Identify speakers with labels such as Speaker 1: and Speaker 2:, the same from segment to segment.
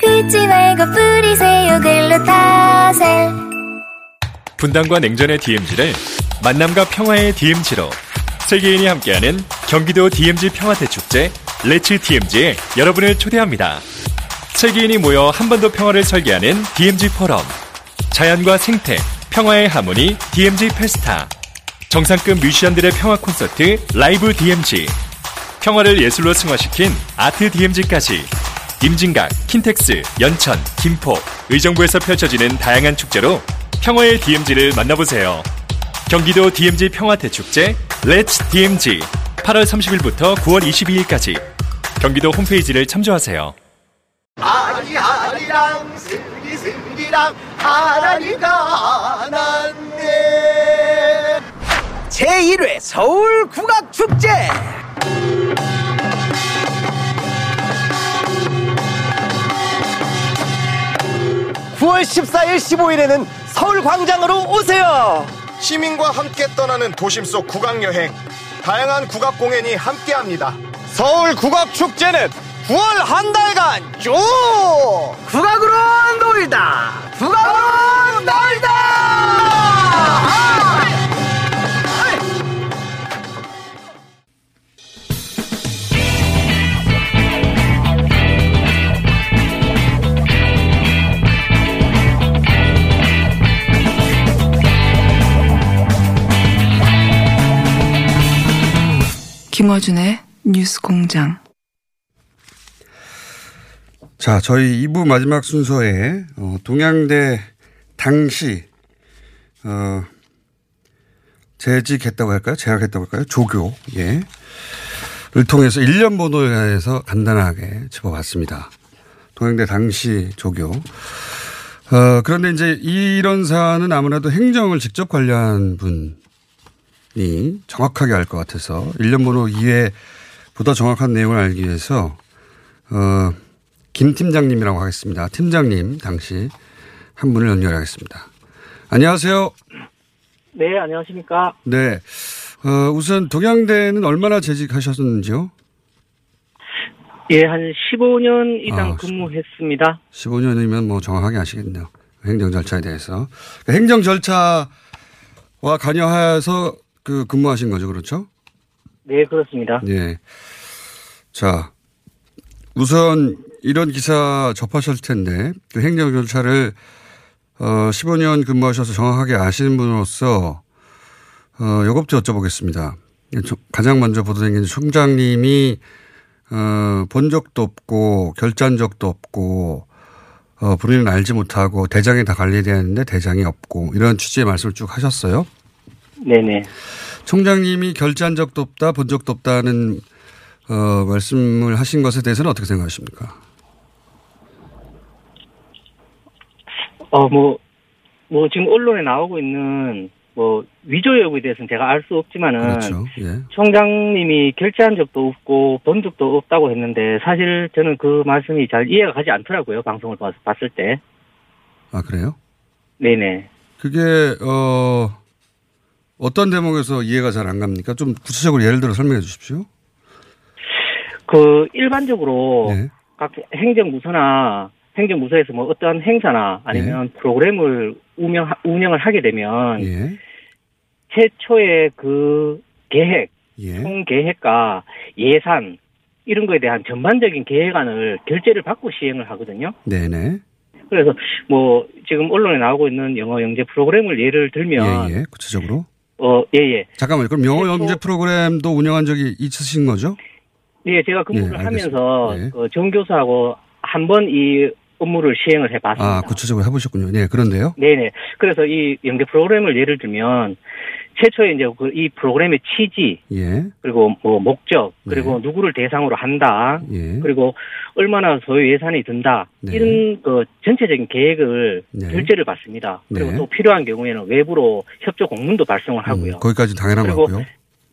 Speaker 1: 긁지 말고 뿌리세요 글루타셀
Speaker 2: 분당과 냉전의 DMZ를 만남과 평화의 DMZ로 세계인이 함께하는 경기도 DMZ 평화대축제 레츠 DMZ에 여러분을 초대합니다. 세계인이 모여 한 번 더 평화를 설계하는 DMZ 포럼 자연과 생태, 평화의 하모니 DMZ 페스타 정상급 뮤지션들의 평화 콘서트 라이브 DMZ 평화를 예술로 승화시킨 아트 DMZ까지 임진각, 킨텍스, 연천, 김포, 의정부에서 펼쳐지는 다양한 축제로 평화의 DMZ를 만나보세요. 경기도 DMZ 평화대축제 Let's DMZ 8월 30일부터 9월 22일까지 경기도 홈페이지를 참조하세요.
Speaker 3: 아리아리랑 스리스리랑 하나니가 났네 제1회 서울 국악축제 9월 14일 15일에는 서울 광장으로 오세요
Speaker 4: 시민과 함께 떠나는 도심 속 국악 여행. 다양한 국악 공연이 함께합니다. 서울 국악 축제는
Speaker 3: 9월 한 달간 쭉 국악으로 놀다 국악으로 놀다
Speaker 5: 김어준의 뉴스 공장.
Speaker 6: 자, 저희 2부 마지막 순서에 어, 동양대 당시 어, 재직했다고 할까요? 재학했다고 할까요? 조교 예. 를 통해서 1년 번호에 대해서 간단하게 짚어봤습니다. 동양대 당시 조교. 어, 그런데 이제 이런 사안은 아무래도 행정을 직접 관리한 분 이 정확하게 알 것 같아서 1년 번호 이외에 보다 정확한 내용을 알기 위해서 어, 김 팀장님이라고 하겠습니다. 팀장님 당시 한 분을 연결하겠습니다. 안녕하세요.
Speaker 7: 네, 안녕하십니까.
Speaker 6: 네. 어, 우선 동양대는 얼마나 재직하셨는지요?
Speaker 7: 예, 한 15년 이상
Speaker 6: 아,
Speaker 7: 근무했습니다.
Speaker 6: 15년이면 뭐 정확하게 아시겠네요. 행정 절차에 대해서. 그러니까 행정 절차와 관여하여서 그 근무하신 거죠. 그렇죠?
Speaker 7: 네, 그렇습니다.
Speaker 6: 예. 자, 우선 이런 기사 접하셨을 텐데 그 행정 절차를 어, 15년 근무하셔서 정확하게 아시는 분으로서 어, 요것부터 여쭤보겠습니다. 저- 가장 먼저 보도된 게 총장님이 어, 본 적도 없고 결제한 적도 없고 어, 본인은 알지 못하고 대장이 다 관리돼야 하는데 대장이 없고 이런 취지의 말씀을 쭉 하셨어요.
Speaker 7: 네네.
Speaker 6: 총장님이 결제한 적도 없다, 본 적도 없다는 어, 말씀을 하신 것에 대해서는 어떻게 생각하십니까?
Speaker 7: 어, 뭐, 뭐 지금 언론에 나오고 있는 뭐 위조 여부에 대해서는 제가 알 수 없지만은
Speaker 6: 그렇죠. 예.
Speaker 7: 총장님이 결제한 적도 없고 본 적도 없다고 했는데 사실 저는 그 말씀이 잘 이해가 가지 않더라고요. 방송을 봤, 봤을 때.
Speaker 6: 아 그래요?
Speaker 7: 네네.
Speaker 6: 그게 어 어떤 대목에서 이해가 잘 안 갑니까? 좀 구체적으로 예를 들어 설명해 주십시오.
Speaker 7: 그 일반적으로
Speaker 6: 네.
Speaker 7: 각 행정부서나 행정부서에서 뭐 어떠한 행사나 아니면 프로그램을 운영 운영을 하게 되면
Speaker 6: 예.
Speaker 7: 최초의 그 계획,
Speaker 6: 예.
Speaker 7: 총 계획과 예산 이런 거에 대한 전반적인 계획안을 결제를 받고 시행을 하거든요.
Speaker 6: 네네.
Speaker 7: 그래서 뭐 지금 언론에 나오고 있는 영어 영재 프로그램을 예를 들면
Speaker 6: 예, 예. 구체적으로.
Speaker 7: 어 예 예
Speaker 6: 잠깐만요. 그럼 영어 영재 프로그램도 운영한 적이 있으신 거죠?
Speaker 7: 예 제가 근무를
Speaker 6: 예,
Speaker 7: 하면서.
Speaker 6: 예.
Speaker 7: 그 정교수하고 한 번 이 업무를 시행을 해봤습니다.
Speaker 6: 아, 구체적으로 해보셨군요. 네, 그런데요.
Speaker 7: 네네. 그래서 이 연계 프로그램을 예를 들면 최초에 이제 그이 프로그램의 취지
Speaker 6: 예.
Speaker 7: 그리고 뭐 목적 그리고
Speaker 6: 네.
Speaker 7: 누구를 대상으로 한다
Speaker 6: 예.
Speaker 7: 그리고 얼마나 소요 예산이 든다
Speaker 6: 네.
Speaker 7: 이런 그 전체적인 계획을
Speaker 6: 네.
Speaker 7: 결제를 받습니다. 그리고
Speaker 6: 네.
Speaker 7: 또 필요한 경우에는 외부로 협조 공문도 발송을 하고요.
Speaker 6: 음, 거기까지 당연한 거고요.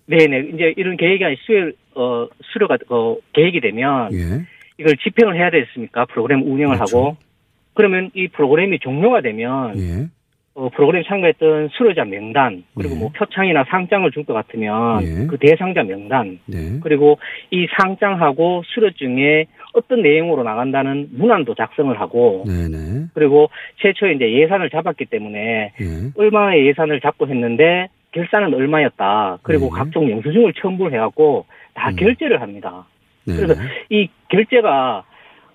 Speaker 7: 네네 이제 이런 계획이 아니 수요 어 수료가 어 계획이 되면
Speaker 6: 예.
Speaker 7: 이걸 집행을 해야 되겠습니까? 프로그램 운영을
Speaker 6: 그렇죠.
Speaker 7: 하고 그러면 이 프로그램이 종료가 되면
Speaker 6: 예.
Speaker 7: 어, 프로그램 참가했던 수료자 명단 그리고
Speaker 6: 예.
Speaker 7: 뭐 표창이나 상장을 줄 것 같으면
Speaker 6: 예.
Speaker 7: 그 대상자 명단
Speaker 6: 네.
Speaker 7: 그리고 이 상장하고 수료증에 어떤 내용으로 나간다는 문안도 작성을 하고
Speaker 6: 네네.
Speaker 7: 그리고 최초에 이제 예산을 잡았기 때문에
Speaker 6: 예.
Speaker 7: 얼마의 예산을 잡고 했는데 결산은 얼마였다. 그리고
Speaker 6: 네.
Speaker 7: 각종 영수증을 첨부를 해갖고 다
Speaker 6: 음.
Speaker 7: 결제를 합니다. 그래서 이 결제가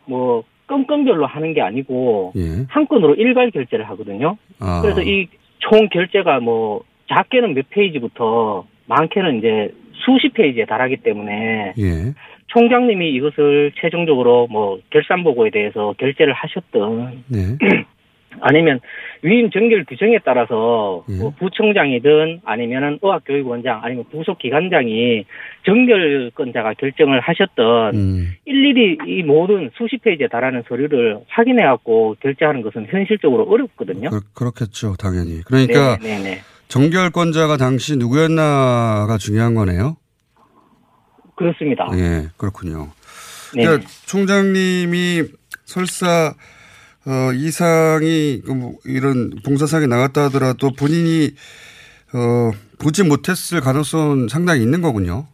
Speaker 7: 뭐 건건별로 하는 게 아니고
Speaker 6: 예.
Speaker 7: 한 건으로 일괄 결제를 하거든요.
Speaker 6: 아.
Speaker 7: 그래서 이 총 결제가 뭐 작게는 몇 페이지부터 많게는 이제 수십 페이지에 달하기 때문에
Speaker 6: 예.
Speaker 7: 총장님이 이것을 최종적으로 뭐 결산 보고에 대해서 결재를 하셨던
Speaker 6: 네.
Speaker 7: 아니면 위임 전결 규정에 따라서
Speaker 6: 예.
Speaker 7: 뭐 부총장이든 아니면은 의학교육원장 아니면 부속 기관장이 전결권자가 결정을 하셨던
Speaker 6: 음.
Speaker 7: 일일이 이 모든 수십 페이지에 달하는 서류를 확인해 갖고 결재하는 것은 현실적으로 어렵거든요.
Speaker 6: 그, 그렇겠죠, 당연히. 그러니까
Speaker 7: 네, 네, 네.
Speaker 6: 정결권자가 당시 누구였나가 중요한 거네요.
Speaker 7: 그렇습니다.
Speaker 6: 예, 그렇군요.
Speaker 7: 네.
Speaker 6: 그러니까 총장님이 설사 어, 이상이 그뭐 이런 봉사상에 나갔다 하더라도 본인이 어, 보지 못했을 가능성은 상당히 있는 거군요.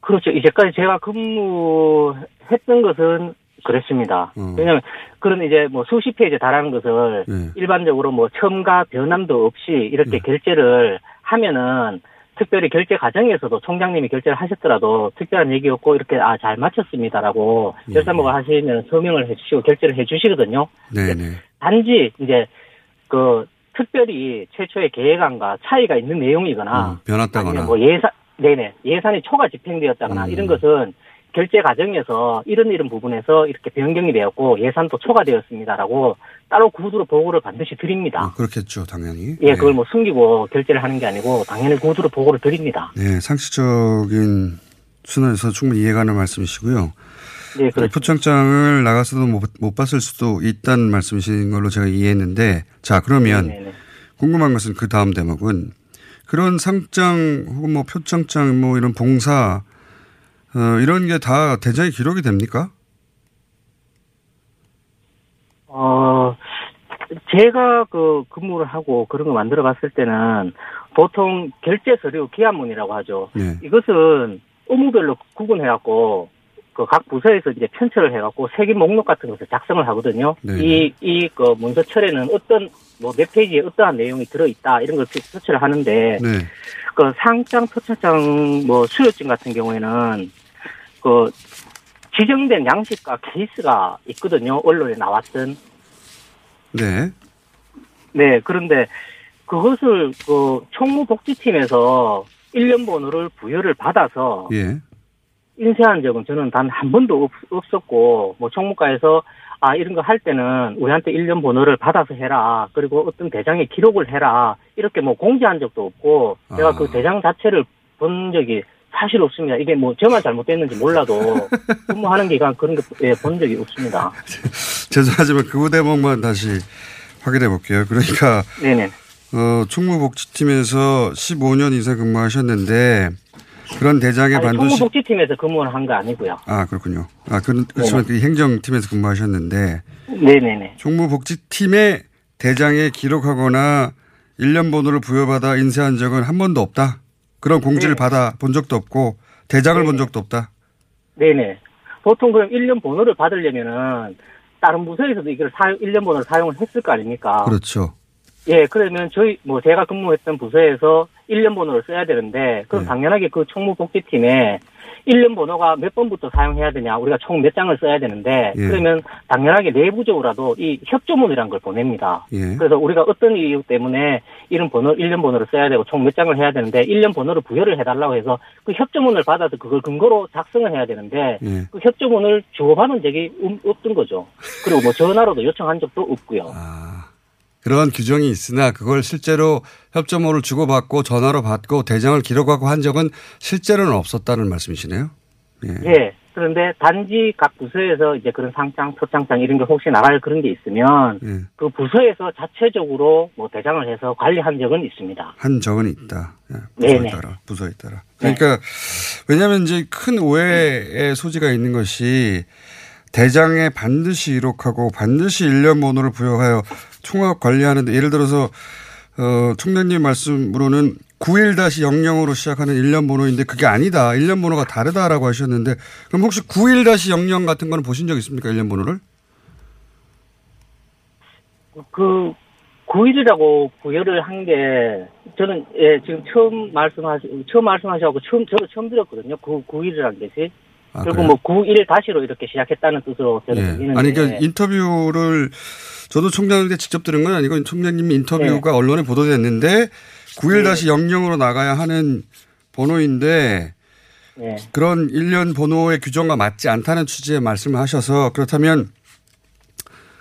Speaker 7: 그렇죠. 이제까지 제가 근무했던 것은 그랬습니다.
Speaker 6: 어.
Speaker 7: 왜냐하면 그런 이제 뭐 수십 페이지에 달하는 것을
Speaker 6: 예.
Speaker 7: 일반적으로 뭐 첨가 변함도 없이 이렇게
Speaker 6: 네.
Speaker 7: 결제를 하면은 특별히 결제 과정에서도 총장님이 결제를 하셨더라도 특별한 얘기 없고 이렇게 아 잘 마쳤습니다라고
Speaker 6: 예.
Speaker 7: 결산보고 하시면 서명을 해주시고 결제를 해주시거든요.
Speaker 6: 네네.
Speaker 7: 단지 이제 그 특별히 최초의 계획안과 차이가 있는 내용이거나
Speaker 6: 음, 변했다거나.
Speaker 7: 뭐 예산 네네 예산이 초과 집행되었다거나
Speaker 6: 음.
Speaker 7: 이런 것은 결제 과정에서 이런 이런 부분에서 이렇게 변경이 되었고 예산도 초과되었습니다라고 따로 구두로 보고를 반드시 드립니다.
Speaker 6: 어, 그렇겠죠, 당연히.
Speaker 7: 예, 그걸 뭐 숨기고 결제를 하는 게 아니고 당연히 구두로 보고를 드립니다.
Speaker 6: 네, 상식적인 순환에서 충분히 이해가는 말씀이시고요.
Speaker 7: 네, 그렇죠.
Speaker 6: 표창장을 나가서도 못, 못 봤을 수도 있다는 말씀이신 걸로 제가 이해했는데, 자, 그러면
Speaker 7: 네네.
Speaker 6: 궁금한 것은 그 다음 대목은 그런 상장 혹은 뭐 표창장 뭐 이런 봉사 어, 이런 게 다 대장에 기록이 됩니까?
Speaker 7: 어, 제가 그 근무를 하고 그런 거 만들어 봤을 때는 보통 결제 서류 기한문이라고 하죠.
Speaker 6: 네.
Speaker 7: 이것은 의무별로 구분해갖고 그 각 부서에서 이제 편철을 해갖고 세기 목록 같은 것을 작성을 하거든요.
Speaker 6: 네.
Speaker 7: 이, 이, 그 문서 철에는 어떤, 뭐 몇 페이지에 어떠한 내용이 들어있다, 이런 걸 표출을 하는데,
Speaker 6: 네.
Speaker 7: 그 상장, 표창장, 뭐 수료증 같은 경우에는 그 지정된 양식과 케이스가 있거든요. 언론에 나왔던.
Speaker 6: 네.
Speaker 7: 네, 그런데 그것을 그 총무복지팀에서 1년 번호를 부여를 받아서
Speaker 6: 예.
Speaker 7: 인쇄한 적은 저는 단 한 번도 없, 없었고, 뭐 총무과에서 아, 이런 거 할 때는 우리한테 1년 번호를 받아서 해라. 그리고 어떤 대장에 기록을 해라. 이렇게 뭐 공지한 적도 없고, 제가
Speaker 6: 아.
Speaker 7: 그 대장 자체를 본 적이 사실 없습니다. 이게 뭐 저만 잘못됐는지 몰라도 근무하는 기간 그런 거 예, 본 적이 없습니다.
Speaker 6: 죄송하지만 그 대목만 다시 확인해 볼게요. 그러니까
Speaker 7: 네네.
Speaker 6: 어, 총무복지팀에서 15년 이상 근무하셨는데 그런 대장에
Speaker 7: 아니,
Speaker 6: 반드시
Speaker 7: 총무복지팀에서 근무를 한 거 아니고요.
Speaker 6: 아 그렇군요. 아 그, 그렇지만 그 행정팀에서 근무하셨는데
Speaker 7: 네네네.
Speaker 6: 총무복지팀의 대장에 기록하거나 1년 번호를 부여받아 인쇄한 적은 한 번도 없다. 그런 공지를
Speaker 7: 네.
Speaker 6: 받아 본 적도 없고 대장을
Speaker 7: 네.
Speaker 6: 본 적도 없다.
Speaker 7: 네네. 보통 그럼 1년 번호를 받으려면은 다른 부서에서도 이걸 사, 1년 번호를 사용을 했을 거 아닙니까?
Speaker 6: 그렇죠.
Speaker 7: 예, 그러면 저희, 뭐 제가 근무했던 부서에서 1년 번호를 써야 되는데, 그럼
Speaker 6: 네.
Speaker 7: 당연하게 그 총무복지팀에 1년 번호가 몇 번부터 사용해야 되냐, 우리가 총 몇 장을 써야 되는데,
Speaker 6: 예.
Speaker 7: 그러면 당연하게 내부적으로라도 이 협조문이라는 걸 보냅니다.
Speaker 6: 예.
Speaker 7: 그래서 우리가 어떤 이유 때문에 이런 번호, 1년 번호를 써야 되고 총 몇 장을 해야 되는데 1년 번호를 부여를 해달라고 해서 그 협조문을 받아서 그걸 근거로 작성을 해야 되는데
Speaker 6: 예.
Speaker 7: 그 협조문을 주고받은 적이 없- 없던 거죠. 그리고 뭐 전화로도 요청한 적도 없고요.
Speaker 6: 아, 그런 규정이 있으나 그걸 실제로 협조모를 주고받고 전화로 받고 대장을 기록하고 한 적은 실제로는 없었다는 말씀이시네요. 예.
Speaker 7: 예. 그런데 단지 각 부서에서 이제 그런 상장, 표창장 이런 게 혹시 나갈 그런 게 있으면
Speaker 6: 예.
Speaker 7: 그 부서에서 자체적으로 뭐 대장을 해서 관리한 적은 있습니다.
Speaker 6: 한 적은 있다. 예, 부서에
Speaker 7: 네네.
Speaker 6: 따라 부서에 따라. 그러니까 왜냐하면 이제 큰 오해의 소지가 있는 것이 대장에 반드시 이록하고 반드시 일련 번호를 부여하여 총합 관리하는데 예를 들어서 어, 총장님 말씀으로는 91-00으로 시작하는 일련 번호인데 그게 아니다. 일련 번호가 다르다라고 하셨는데 그럼 혹시 91-00 같은 거는 보신 적 있습니까? 일련 번호를?
Speaker 7: 그 9일이라고 부여를 한 게 저는 예 지금 처음 말씀하시 처음 말씀하셔고 처음 저도 처음 들었거든요. 그 9일이라는 것이
Speaker 6: 아,
Speaker 7: 그리고
Speaker 6: 그래요?
Speaker 7: 뭐 9일 다시로 이렇게 시작했다는 뜻으로 저는
Speaker 6: 예. 아니, 그러니까 인터뷰를 저도 총장한테 직접 들은 건 아니고 총장님 인터뷰가 언론에 보도됐는데 91-00으로 나가야 하는 번호인데
Speaker 7: 예.
Speaker 6: 그런 일련 번호의 규정과 맞지 않다는 취지의 말씀을 하셔서 그렇다면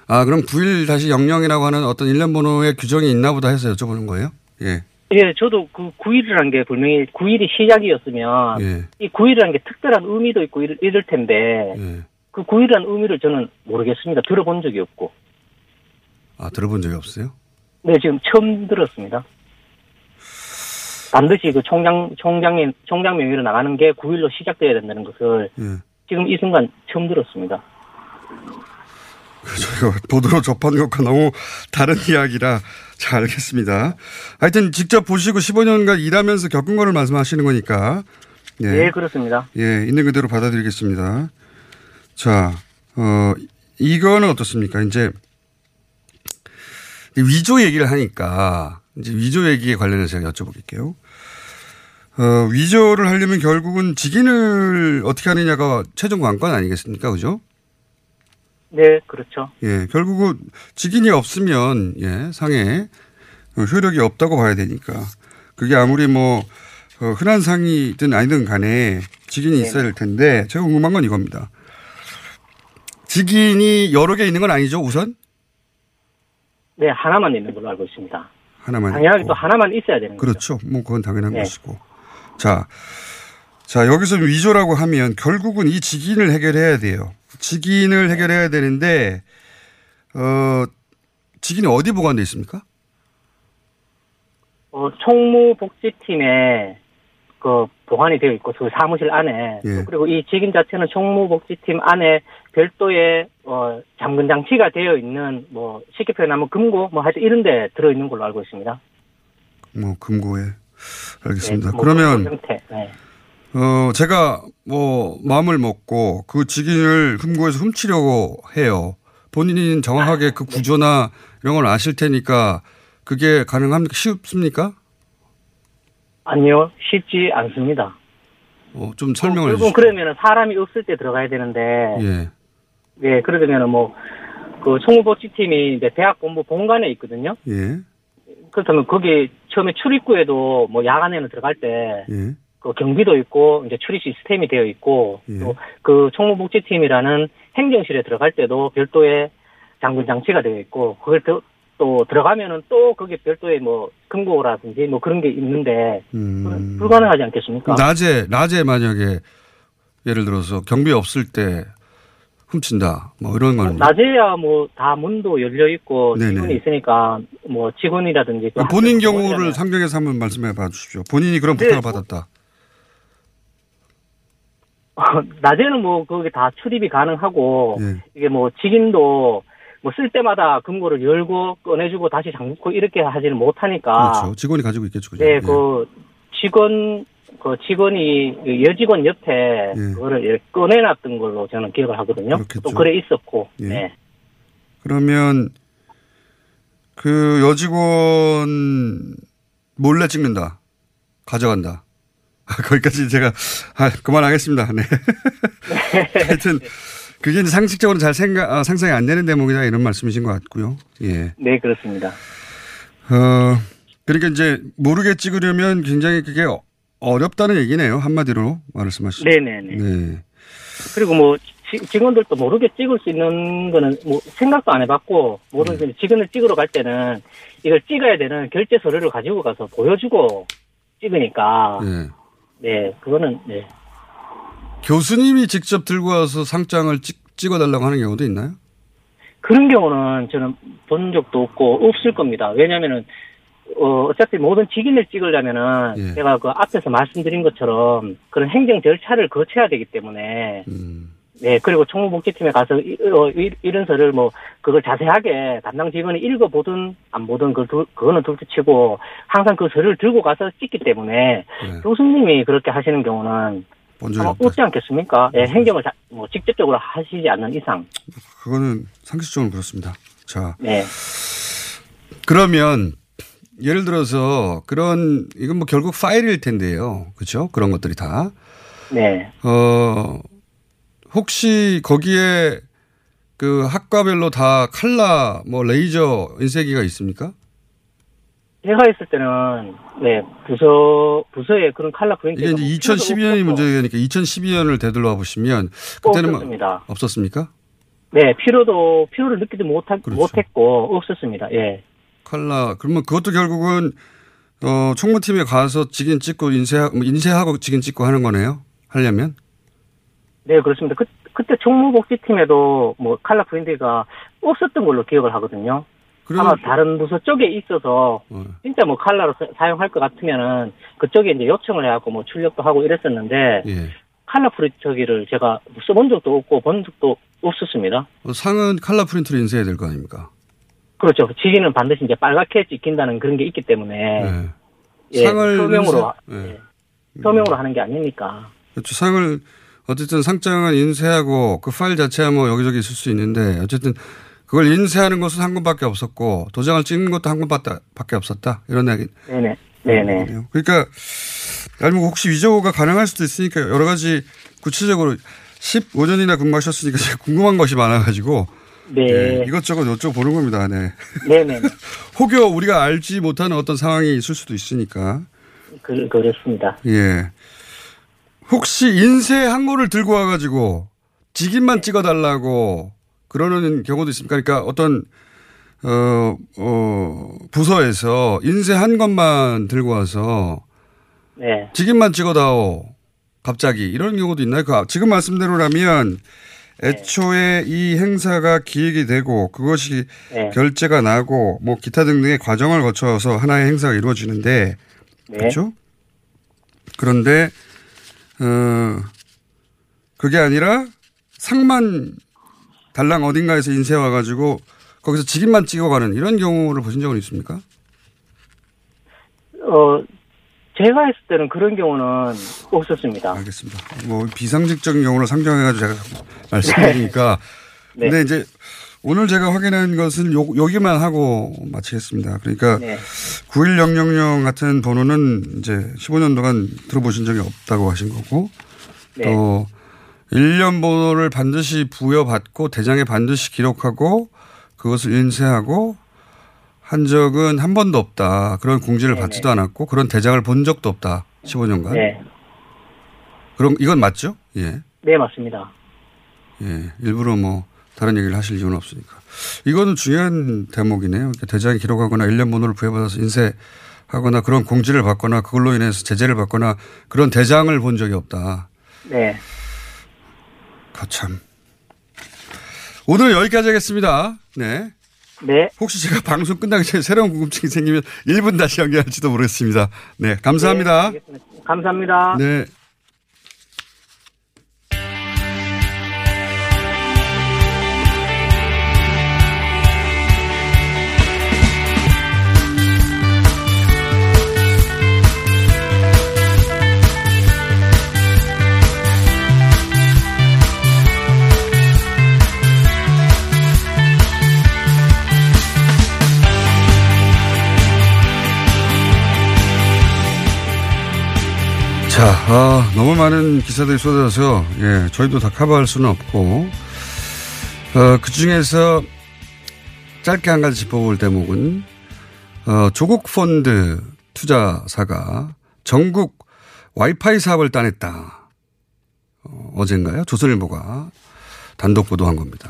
Speaker 6: 아, 그럼 91-00이라고 하는 어떤 일련 번호의 규정이 있나 보다 해서 여쭤보는 거예요? 예.
Speaker 7: 예, 저도 그 9일이라는 게 분명히 9일이 시작이었으면
Speaker 6: 예.
Speaker 7: 이 9일이라는 게 특별한 의미도 있고 이럴, 이럴 텐데
Speaker 6: 예.
Speaker 7: 그 9일이라는 의미를 저는 모르겠습니다. 들어본 적이 없고.
Speaker 6: 아, 들어본 적이 없어요?
Speaker 7: 네, 지금 처음 들었습니다. 반드시 그 총장, 총장님, 총장 명의로 나가는 게 9일로 시작돼야 된다는 것을
Speaker 6: 예.
Speaker 7: 지금 이 순간 처음 들었습니다.
Speaker 6: 저희가 보도로 접한 것과 너무 다른 이야기라 잘 알겠습니다. 하여튼 직접 보시고 15년간 일하면서 겪은 거를 말씀하시는 거니까. 예.
Speaker 7: 네, 그렇습니다.
Speaker 6: 예, 있는 그대로 받아들이겠습니다. 자, 어, 이거는 어떻습니까? 이제 위조 얘기를 하니까 이제 위조 얘기에 관련해서 제가 여쭤볼게요. 어, 위조를 하려면 결국은 직인을 어떻게 하느냐가 최종 관건 아니겠습니까? 그죠?
Speaker 7: 네, 그렇죠.
Speaker 6: 예, 결국은 직인이 없으면 예, 상해 어, 효력이 없다고 봐야 되니까 그게 아무리 뭐 어, 흔한 상이든 아니든 간에 직인이 있어야 될 텐데 제가 궁금한 건 이겁니다. 직인이 여러 개 있는 건 아니죠, 우선?
Speaker 7: 네, 하나만 있는 걸로 알고 있습니다.
Speaker 6: 하나만.
Speaker 7: 당연하게. 또 하나만 있어야 되는 거죠.
Speaker 6: 그렇죠. 뭐 그건 당연한
Speaker 7: 네.
Speaker 6: 것이고. 자, 자 여기서 위조라고 하면 결국은 이 직인을 해결해야 돼요. 직인을 해결해야 되는데 어 직인이 어디 보관돼 있습니까?
Speaker 7: 어, 총무복지팀에 그 보관이 되어 있고 그 사무실 안에
Speaker 6: 예.
Speaker 7: 그리고 이 직인 자체는 총무복지팀 안에 별도의 어, 잠근 장치가 되어 있는 뭐 쉽게 표현하면 금고 뭐 하여튼 이런 데 들어 있는 걸로 알고 있습니다.
Speaker 6: 뭐 금고에 알겠습니다.
Speaker 7: 네, 뭐
Speaker 6: 그러면
Speaker 7: 형태. 네.
Speaker 6: 어 제가 뭐 마음을 먹고 그 직인을 금고에서 훔치려고 해요. 본인이 정확하게 그 구조나 이런 걸 아실 테니까 그게 가능합니까? 쉽습니까?
Speaker 7: 아니요, 쉽지 않습니다.
Speaker 6: 어, 좀 설명을
Speaker 7: 결국
Speaker 6: 해주시죠.
Speaker 7: 그러면은 사람이 없을 때 들어가야 되는데
Speaker 6: 예.
Speaker 7: 예, 그러면은 뭐그 총무복지팀이 이제 대학 본부 본관에 있거든요.
Speaker 6: 예.
Speaker 7: 그렇다면 거기 처음에 출입구에도 뭐 야간에는 들어갈 때
Speaker 6: 예.
Speaker 7: 그 경비도 있고 이제 출입 시스템이 되어 있고
Speaker 6: 예.
Speaker 7: 또그 총무복지팀이라는 행정실에 들어갈 때도 별도의 장군 장치가 되어 있고 그걸 또, 또 들어가면은 또 거기 별도의 뭐 금고라든지 뭐 그런 게 있는데
Speaker 6: 음.
Speaker 7: 불가능하지 않겠습니까?
Speaker 6: 낮에 낮에 만약에 예를 들어서 경비 없을 때 훔친다 뭐 이런 거는
Speaker 7: 낮에야 뭐 다 문도 열려 있고
Speaker 6: 네네.
Speaker 7: 직원이 있으니까 뭐 직원이라든지 그
Speaker 6: 본인 경우를 상정해서 한번 말씀해 봐 주십시오. 본인이 그런
Speaker 7: 네,
Speaker 6: 부탁을
Speaker 7: 뭐-
Speaker 6: 받았다.
Speaker 7: 낮에는 뭐 거기 다 출입이 가능하고
Speaker 6: 예.
Speaker 7: 이게 뭐 직인도 뭐 쓸 때마다 금고를 열고 꺼내주고 다시 잠그고 이렇게 하지는 못하니까
Speaker 6: 그렇죠. 직원이 가지고 있겠죠. 그죠?
Speaker 7: 네,
Speaker 6: 예.
Speaker 7: 그 직원 그 직원이 그 여직원 옆에
Speaker 6: 예.
Speaker 7: 그거를 꺼내놨던 걸로 저는 기억을 하거든요.
Speaker 6: 그렇겠죠.
Speaker 7: 또 그래 있었고,
Speaker 6: 예.
Speaker 7: 네.
Speaker 6: 그러면 그 여직원 몰래 찍는다. 가져간다. 거기까지 제가 아, 그만하겠습니다. 네. 하여튼 그게 이제 상식적으로 잘 생각 아, 상상이 안 되는 대목이다 이런 말씀이신 것 같고요. 예.
Speaker 7: 네, 그렇습니다.
Speaker 6: 어 그러니까 이제 모르게 찍으려면 굉장히 그게 어- 어렵다는 얘기네요. 한마디로 말씀하시죠.
Speaker 7: 네네네.
Speaker 6: 네.
Speaker 7: 그리고 뭐 지- 직원들도 모르게 찍을 수 있는 거는 뭐 생각도 안 해봤고 모르는
Speaker 6: 네.
Speaker 7: 직원을 찍으러 갈 때는 이걸 찍어야 되는 결제 서류를 가지고 가서 보여주고 찍으니까
Speaker 6: 예.
Speaker 7: 네 그거는 네
Speaker 6: 교수님이 직접 들고 와서 상장을 찍, 찍어달라고 하는 경우도 있나요?
Speaker 7: 그런 경우는 저는 본 적도 없고 없을 겁니다. 왜냐면은 어, 어차피 모든 직인을 찍으려면은
Speaker 6: 예.
Speaker 7: 제가 그 앞에서 말씀드린 것처럼 그런 행정 절차를 거쳐야 되기 때문에
Speaker 6: 음.
Speaker 7: 네 그리고 총무복지팀에 가서 이, 어, 이- 이런 서를 뭐 그걸 자세하게 담당 직원이 읽어보든 안 보든 그 두- 그거는 둘째치고 항상 그 서를 들고 가서 찍기 때문에
Speaker 6: 네.
Speaker 7: 교수님이 그렇게 하시는 경우는 아마. 없지 않겠습니까? 예, 행정을 자- 뭐 직접적으로 하시지 않는 이상
Speaker 6: 그거는 상식적으로 그렇습니다. 자,
Speaker 7: 네.
Speaker 6: 그러면 예를 들어서 그런 이건 뭐 결국 파일일 텐데요. 그렇죠? 그런 것들이 다.
Speaker 7: 네.
Speaker 6: 어 혹시 거기에 그 학과별로 다 칼라 뭐 레이저 인쇄기가 있습니까?
Speaker 7: 제가 있을 때는 네 부서 부서에 그런 칼라 프린트
Speaker 6: 이게 이제 2012년이 문제니까 2012년을 되돌아 보시면 그때는 뭐
Speaker 7: 없었습니다.
Speaker 6: 없었습니까?
Speaker 7: 네 필요도 필요를 느끼지 못하,
Speaker 6: 그렇죠.
Speaker 7: 못했고 없었습니다. 예.
Speaker 6: 칼라 그러면 그것도 결국은 어 총무팀에 가서 직인 찍고 인쇄하 뭐 인쇄하고 직인 찍고 하는 거네요. 하려면
Speaker 7: 네 그렇습니다. 그 그때 총무복지팀에도 뭐 칼라 프린트가 없었던 걸로 기억을 하거든요. 아마 다른 부서 쪽에 있어서
Speaker 6: 어.
Speaker 7: 진짜 뭐 칼라로 사- 사용할 것 같으면은 그쪽에 이제 요청을 해갖고 뭐 출력도 하고 이랬었는데
Speaker 6: 예.
Speaker 7: 칼라 프린터기를 제가 써본 적도 없고 본 적도 없었습니다.
Speaker 6: 어, 상은 칼라 프린트로 인쇄해야 될 거 아닙니까?
Speaker 7: 그렇죠. 지기는 반드시 이제 빨갛게 찍힌다는 그런 게 있기 때문에
Speaker 6: 네.
Speaker 7: 예,
Speaker 6: 상을
Speaker 7: 서명으로
Speaker 6: 인쇄- 예.
Speaker 7: 서명으로 하는 게 아니니까.
Speaker 6: 그렇죠. 상을 어쨌든 상장은 인쇄하고 그 파일 자체야 뭐 여기저기 있을 수 있는데 어쨌든 그걸 인쇄하는 것은 한 건밖에 없었고 도장을 찍는 것도 한 건밖에 없었다 이런 이야기.
Speaker 7: 네네. 네네.
Speaker 6: 그러니까 아니면 혹시 위조가 가능할 수도 있으니까 여러 가지 구체적으로 15년이나 근무하셨으니까 제가 궁금한 것이 많아가지고
Speaker 7: 네.
Speaker 6: 예, 이것저것 여쭤보는 겁니다. 네.
Speaker 7: 네네.
Speaker 6: 혹여 우리가 알지 못하는 어떤 상황이 있을 수도 있으니까.
Speaker 7: 그, 그렇습니다.
Speaker 6: 예. 혹시 인쇄 항모를 들고 와가지고 직인만 찍어달라고 그러는 경우도 있습니까? 그러니까 어떤, 어, 어, 부서에서 인쇄 한 것만 들고 와서
Speaker 7: 네.
Speaker 6: 직인만 찍어다오. 갑자기. 이런 경우도 있나요? 그 지금 말씀대로라면 애초에 이 행사가 기획이 되고 그것이
Speaker 7: 네.
Speaker 6: 결제가 나고 뭐 기타 등등의 과정을 거쳐서 하나의 행사가 이루어지는데
Speaker 7: 네.
Speaker 6: 그렇죠? 그런데 어 그게 아니라 상만 달랑 어딘가에서 인쇄 와가지고 거기서 직인만 찍어가는 이런 경우를 보신 적은 있습니까?
Speaker 7: 어, 제가 했을 때는 그런 경우는 없었습니다.
Speaker 6: 알겠습니다. 뭐 비상식적인 경우를 상정해가지고 제가 말씀드리니까.
Speaker 7: 네.
Speaker 6: 근데 이제 오늘 제가 확인한 것은 요, 여기만 하고 마치겠습니다. 그러니까
Speaker 7: 네.
Speaker 6: 91000 같은 번호는 이제 15년 동안 들어보신 적이 없다고 하신 거고
Speaker 7: 네.
Speaker 6: 또 1년 번호를 반드시 부여받고 대장에 반드시 기록하고 그것을 인쇄하고 한 적은 한 번도 없다. 그런 공지를 받지도 않았고 그런 대장을 본 적도 없다. 15년간.
Speaker 7: 네.
Speaker 6: 그럼 이건 맞죠? 예.
Speaker 7: 네, 맞습니다.
Speaker 6: 예. 일부러 뭐 다른 얘기를 하실 이유는 없으니까. 이거는 중요한 대목이네요. 그러니까 대장에 기록하거나 1년 번호를 부여받아서 인쇄하거나 그런 공지를 받거나 그걸로 인해서 제재를 받거나 그런 대장을 본 적이 없다.
Speaker 7: 네.
Speaker 6: 거참. 오늘 여기까지 하겠습니다. 네.
Speaker 7: 네.
Speaker 6: 혹시 제가 방송 끝나기 전에 새로운 궁금증이 생기면 1분 다시 연결할지도 모르겠습니다. 네. 감사합니다.
Speaker 7: 알겠습니다. 감사합니다.
Speaker 6: 네. 자, 아, 너무 많은 기사들이 쏟아져서, 예, 저희도 다 커버할 수는 없고, 어, 그 중에서 짧게 한 가지 짚어볼 대목은, 어, 조국 펀드 투자사가 전국 와이파이 사업을 따냈다. 어, 어젠가요? 조선일보가. 단독 보도한 겁니다.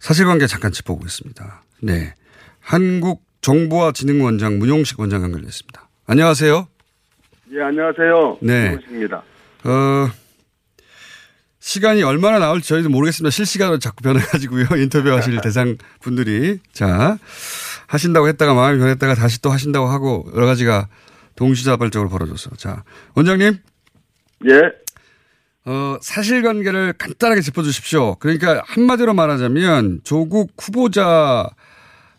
Speaker 6: 사실관계 잠깐 짚어보겠습니다. 네. 한국정보와진흥원장 문용식 원장 연결됐습니다. 안녕하세요.
Speaker 8: 예, 안녕하세요.
Speaker 6: 네.
Speaker 8: 문용식입니다.
Speaker 6: 어, 시간이 얼마나 나올지 저희도 모르겠습니다. 실시간으로 자꾸 변해가지고요. 인터뷰하실 대상 분들이. 자, 하신다고 했다가 마음이 변했다가 다시 또 하신다고 하고 여러 가지가 동시다발적으로 벌어졌어. 자, 원장님.
Speaker 8: 예.
Speaker 6: 어, 사실관계를 간단하게 짚어주십시오. 그러니까 한마디로 말하자면 조국 후보자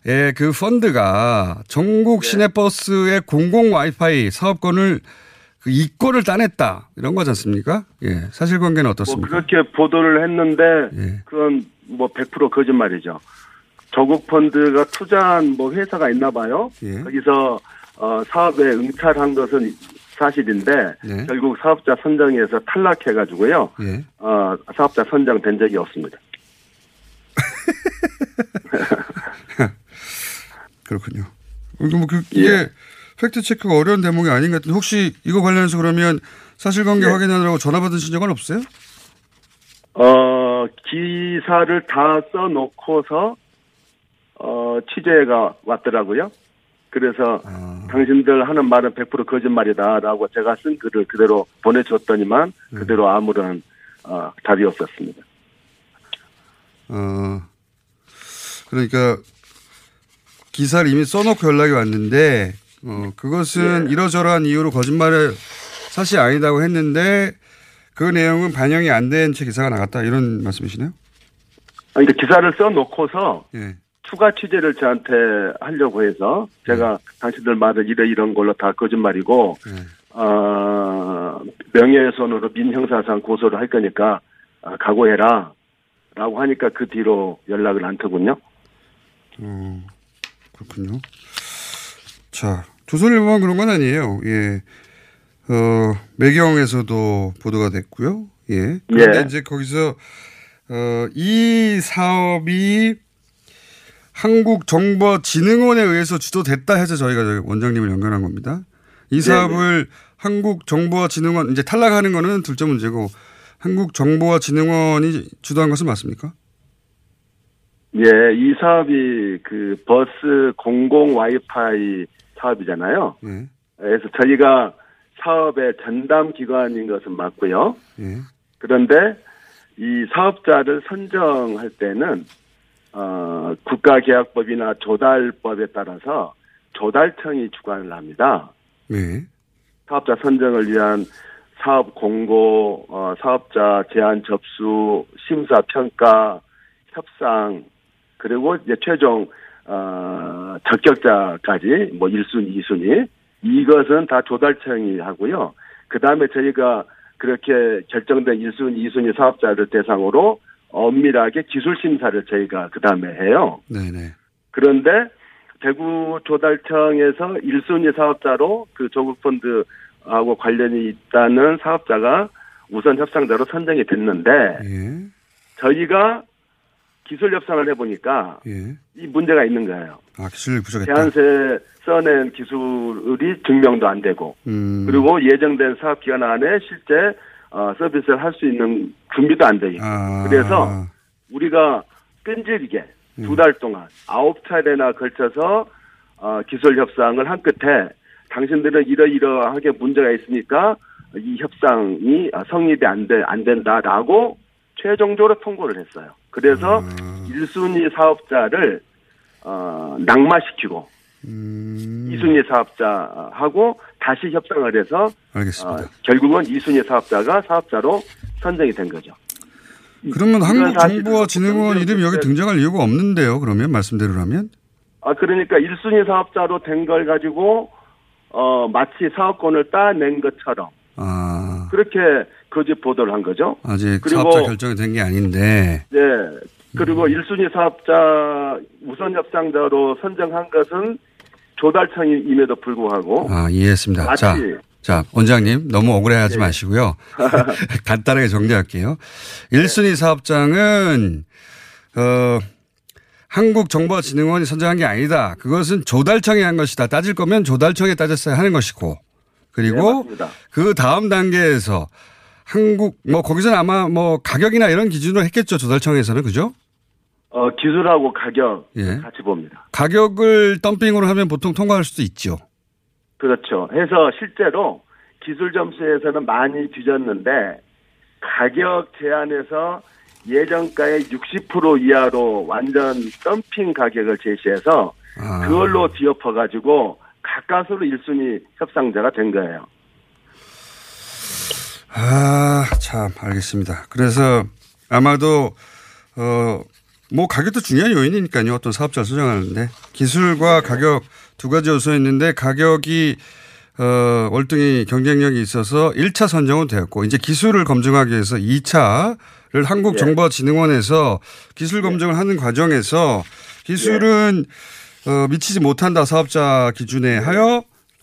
Speaker 6: 의그 펀드가 전국 시내버스의 공공 와이파이 사업권을 그 이권을 따냈다 이런 거지 않습니까? 예, 사실관계는
Speaker 8: 뭐
Speaker 6: 어떻습니까?
Speaker 8: 그렇게 보도를 했는데
Speaker 6: 예.
Speaker 8: 그건 뭐 100% 거짓말이죠. 조국 펀드가 투자한 뭐 회사가 있나 봐요.
Speaker 6: 예.
Speaker 8: 거기서 어, 사업에 응찰한 것은 사실인데
Speaker 6: 네.
Speaker 8: 결국 사업자 선정에서 탈락해가지고요.
Speaker 6: 예.
Speaker 8: 어, 사업자 선정된 적이 없습니다.
Speaker 6: 그렇군요. 뭐 그, 이게 팩트 체크가 어려운 대목이 아닌 것 같은데 혹시 이거 관련해서 그러면 사실관계
Speaker 8: 네.
Speaker 6: 확인하느라고 전화 받으신 적은 없어요?
Speaker 8: 어, 기사를 다 써놓고서, 어, 취재가 왔더라고요. 그래서, 당신들 하는 말은 100% 거짓말이다라고 제가 쓴 글을 그대로 보내줬더니만, 그대로 아무런, 어, 답이 없었습니다.
Speaker 6: 어, 그러니까 기사를 이미 써놓고 연락이 왔는데, 어, 그것은
Speaker 8: 예.
Speaker 6: 이러저러한 이유로 거짓말을 사실 아니다고 했는데 그 내용은 반영이 안 된 채 기사가 나갔다 이런 말씀이시네요?
Speaker 8: 그러니까 기사를 써놓고서,
Speaker 6: 예.
Speaker 8: 추가 취재를 저한테 하려고 해서, 제가 당신들 말은 이래 이런 걸로 다 거짓말이고, 어, 명예훼손으로 민형사상 고소를 할 거니까 아, 각오해라. 라고 하니까 그 뒤로 연락을 안 터군요.
Speaker 6: 어, 그렇군요. 자, 조선일보만 그런 건 아니에요. 예. 어, 매경에서도 보도가 됐고요. 예. 그런데
Speaker 8: 예.
Speaker 6: 이제 거기서, 어, 이 사업이 한국정보진흥원에 의해서 주도됐다 해서 저희가 저희 원장님을 연결한 겁니다. 이 사업을 한국정보진흥원, 이제 탈락하는 거는 둘째 문제고, 한국정보진흥원이 주도한 것은 맞습니까?
Speaker 8: 예, 이 사업이 그 버스 공공 와이파이 사업이잖아요.
Speaker 6: 예.
Speaker 8: 그래서 저희가 사업의 전담 기관인 것은 맞고요.
Speaker 6: 예.
Speaker 8: 그런데 이 사업자를 선정할 때는 어, 국가계약법이나 조달법에 따라서 조달청이 주관을 합니다.
Speaker 6: 네.
Speaker 8: 사업자 선정을 위한 사업 공고, 어, 사업자 제안 접수, 심사 평가, 협상, 그리고 이제 최종 어, 적격자까지 뭐 1순위, 2순위 이것은 다 조달청이 하고요. 그 다음에 저희가 그렇게 결정된 1순위, 2순위 사업자를 대상으로 엄밀하게 기술 심사를 저희가 그 다음에 해요.
Speaker 6: 네네.
Speaker 8: 그런데 대구 조달청에서 1순위 사업자로 그 조국 펀드하고 관련이 있다는 사업자가 우선 협상자로 선정이 됐는데
Speaker 6: 예.
Speaker 8: 저희가 기술 협상을 해보니까
Speaker 6: 예.
Speaker 8: 이 문제가 있는 거예요.
Speaker 6: 아, 기술이 부족했다.
Speaker 8: 제한세 써낸 기술이 증명도 안 되고
Speaker 6: 음.
Speaker 8: 그리고 예정된 사업 기간 안에 실제 어, 서비스를 할 수 있는 준비도 안돼 있고
Speaker 6: 아.
Speaker 8: 그래서 우리가 끈질기게
Speaker 6: 음.
Speaker 8: 두달 동안 아홉 차례나 걸쳐서 어, 기술 협상을 한 끝에 당신들은 이러이러하게 문제가 있으니까 이 협상이 아, 성립이 안, 돼, 안 된다라고 최종적으로 통보를 했어요. 그래서
Speaker 6: 아.
Speaker 8: 일 1순위 사업자를 어, 낙마시키고
Speaker 6: 음.
Speaker 8: 2순위 사업자하고 다시 협상을 해서
Speaker 6: 알겠습니다.
Speaker 8: 어, 결국은 2순위 사업자가 사업자로 선정이 된 거죠.
Speaker 6: 그러면 한국정보진흥원
Speaker 8: 사실은
Speaker 6: 이름이 여기 등장할 이유가 없는데요. 그러면 말씀대로라면?
Speaker 8: 아 그러니까 1순위 사업자로 된 걸 가지고 어 마치 사업권을 따낸 것처럼
Speaker 6: 아,
Speaker 8: 그렇게 거짓 보도를 한 거죠.
Speaker 6: 아직
Speaker 8: 그리고-
Speaker 6: 사업자 결정이 된 게 아닌데.
Speaker 8: 네. 그리고 1순위 사업자 우선 협상자로 선정한 것은 조달청임에도 불구하고
Speaker 6: 아, 이해했습니다.
Speaker 8: 마치
Speaker 6: 자, 자, 원장님 너무 억울해하지
Speaker 8: 네.
Speaker 6: 마시고요. 간단하게 정리할게요. 1순위 사업장은 어 한국정보진흥원이 선정한 게 아니다. 그것은 조달청이 한 것이다. 따질 거면 조달청에 따졌어야 하는 것이고.
Speaker 8: 네,
Speaker 6: 그리고
Speaker 8: 맞습니다.
Speaker 6: 그 다음 단계에서 한국 뭐 거기서는 아마 뭐 가격이나 이런 기준으로 했겠죠 조달청에서는 그죠?
Speaker 8: 어, 기술하고 가격
Speaker 6: 예.
Speaker 8: 같이 봅니다.
Speaker 6: 가격을 덤핑으로 하면 보통 통과할 수도 있죠.
Speaker 8: 그렇죠. 해서 실제로 기술 점수에서는 많이 뒤졌는데 가격 제한에서 예전가의 60% 이하로 완전 덤핑 가격을 제시해서
Speaker 6: 아.
Speaker 8: 그걸로 뒤엎어 가지고 가까스로 1순위 협상자가 된 거예요.
Speaker 6: 아, 참, 알겠습니다. 그래서 아마도, 어, 뭐 가격도 중요한 요인이니까요. 어떤 사업자를 선정하는데. 기술과 가격 두 가지 요소 있는데 가격이, 어, 월등히 경쟁력이 있어서 1차 선정은 되었고, 이제 기술을 검증하기 위해서 2차를 한국정보진흥원에서 기술 검증을 하는 과정에서 기술은 어, 미치지 못한다 사업자 기준에 하여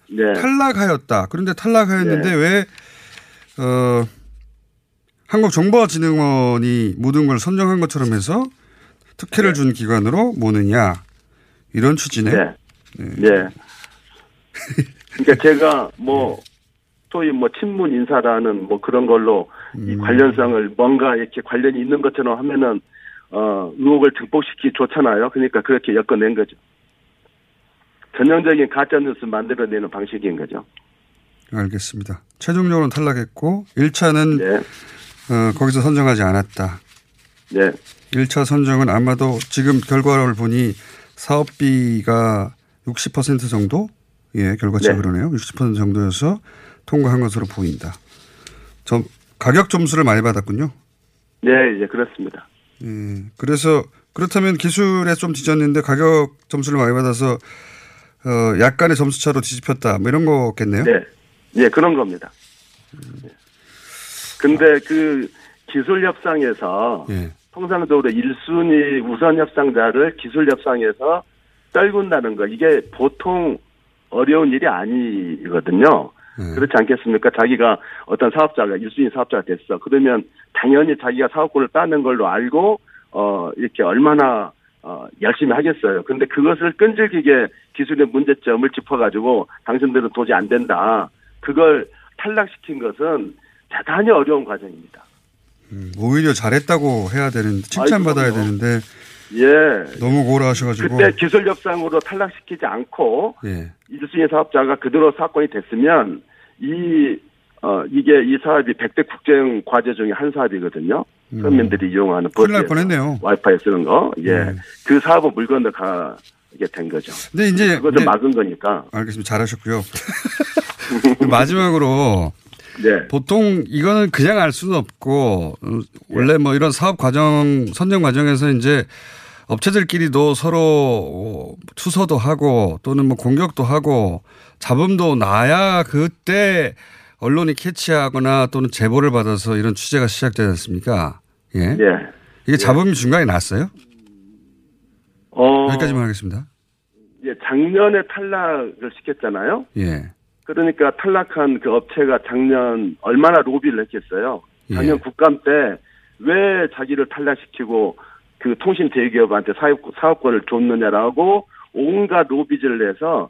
Speaker 8: 네.
Speaker 6: 탈락하였다. 그런데 탈락하였는데
Speaker 8: 네.
Speaker 6: 왜, 어, 한국정보진흥원이 모든 걸 선정한 것처럼 해서 특혜를 준 기관으로 모느냐. 이런 취지네.
Speaker 8: 네. 네. 그러니까 제가 뭐 소위 뭐 친문 인사라는 뭐 그런 걸로 이 관련성을 뭔가 이렇게 관련이 있는 것처럼 하면은 어 의혹을 증폭시키기 좋잖아요. 그러니까 그렇게 엮어낸 거죠. 전형적인 가짜 뉴스 만들어내는 방식인 거죠.
Speaker 6: 알겠습니다. 최종적으로는 탈락했고 1차는 어, 거기서 선정하지 않았다.
Speaker 8: 네.
Speaker 6: 1차 선정은 아마도 지금 결과를 보니 사업비가 60% 정도? 예, 결과치가
Speaker 8: 네.
Speaker 6: 그러네요. 60% 정도여서 통과한 것으로 보인다. 점, 가격 점수를 많이 받았군요.
Speaker 8: 네, 예, 그렇습니다.
Speaker 6: 예, 그래서 그렇다면 기술에 좀 뒤졌는데 가격 점수를 많이 받아서 어, 약간의 점수차로 뒤집혔다. 뭐 이런 거겠네요.
Speaker 8: 네. 예, 그런 겁니다. 예. 근데 그 기술 협상에서
Speaker 6: 예.
Speaker 8: 통상적으로 1순위 우선 협상자를 기술 협상에서 떨군다는 거 이게 보통 어려운 일이 아니거든요. 그렇지 않겠습니까? 자기가 어떤 사업자가 1순위 사업자가 됐어. 그러면 당연히 자기가 사업권을 따는 걸로 알고 어 이렇게 얼마나 어 열심히 하겠어요. 근데 그것을 끈질기게 기술의 문제점을 짚어가지고 당신들은 도저히 안 된다. 그걸 탈락시킨 것은 대단히 어려운 과정입니다.
Speaker 6: 음, 오히려 잘했다고 해야 되는데 칭찬받아야. 되는데
Speaker 8: 예.
Speaker 6: 너무 고라하셔가지고
Speaker 8: 그때 기술 협상으로 탈락시키지 않고
Speaker 6: 예.
Speaker 8: 1순위 사업자가 그대로 사건이 됐으면 이, 어, 이게 이 사업이 100대 국제형 과제 중에 한 사업이거든요.
Speaker 6: 음.
Speaker 8: 서민들이 이용하는
Speaker 6: 날
Speaker 8: 버스에서
Speaker 6: 뻔했네요.
Speaker 8: 와이파이 쓰는 거. 예.
Speaker 6: 네.
Speaker 8: 그 사업은 물 건너가 게 된 거죠.
Speaker 6: 근데 이제
Speaker 8: 그것을
Speaker 6: 네.
Speaker 8: 막은 거니까.
Speaker 6: 알겠습니다. 잘하셨고요. 마지막으로
Speaker 8: 네.
Speaker 6: 보통 이거는 그냥 알 수는 없고 어, 원래 뭐 이런 사업 과정 선정 과정에서 이제 업체들끼리도 서로 어, 투서도 하고 또는 뭐 공격도 하고 잡음도 나야 그때 언론이 캐치하거나 또는 제보를 받아서 이런 취재가 시작되지 않습니까? 예.
Speaker 8: 예.
Speaker 6: 이게 잡음이 중간에 났어요?
Speaker 8: 어,
Speaker 6: 여기까지만 하겠습니다.
Speaker 8: 예, 작년에 탈락을 시켰잖아요.
Speaker 6: 예.
Speaker 8: 그러니까 탈락한 그 업체가 작년 얼마나 로비를 했겠어요. 작년
Speaker 6: 예.
Speaker 8: 국감 때 왜 자기를 탈락시키고 그 통신 대기업한테 사업, 사업권을 줬느냐라고 온갖 로비를 해서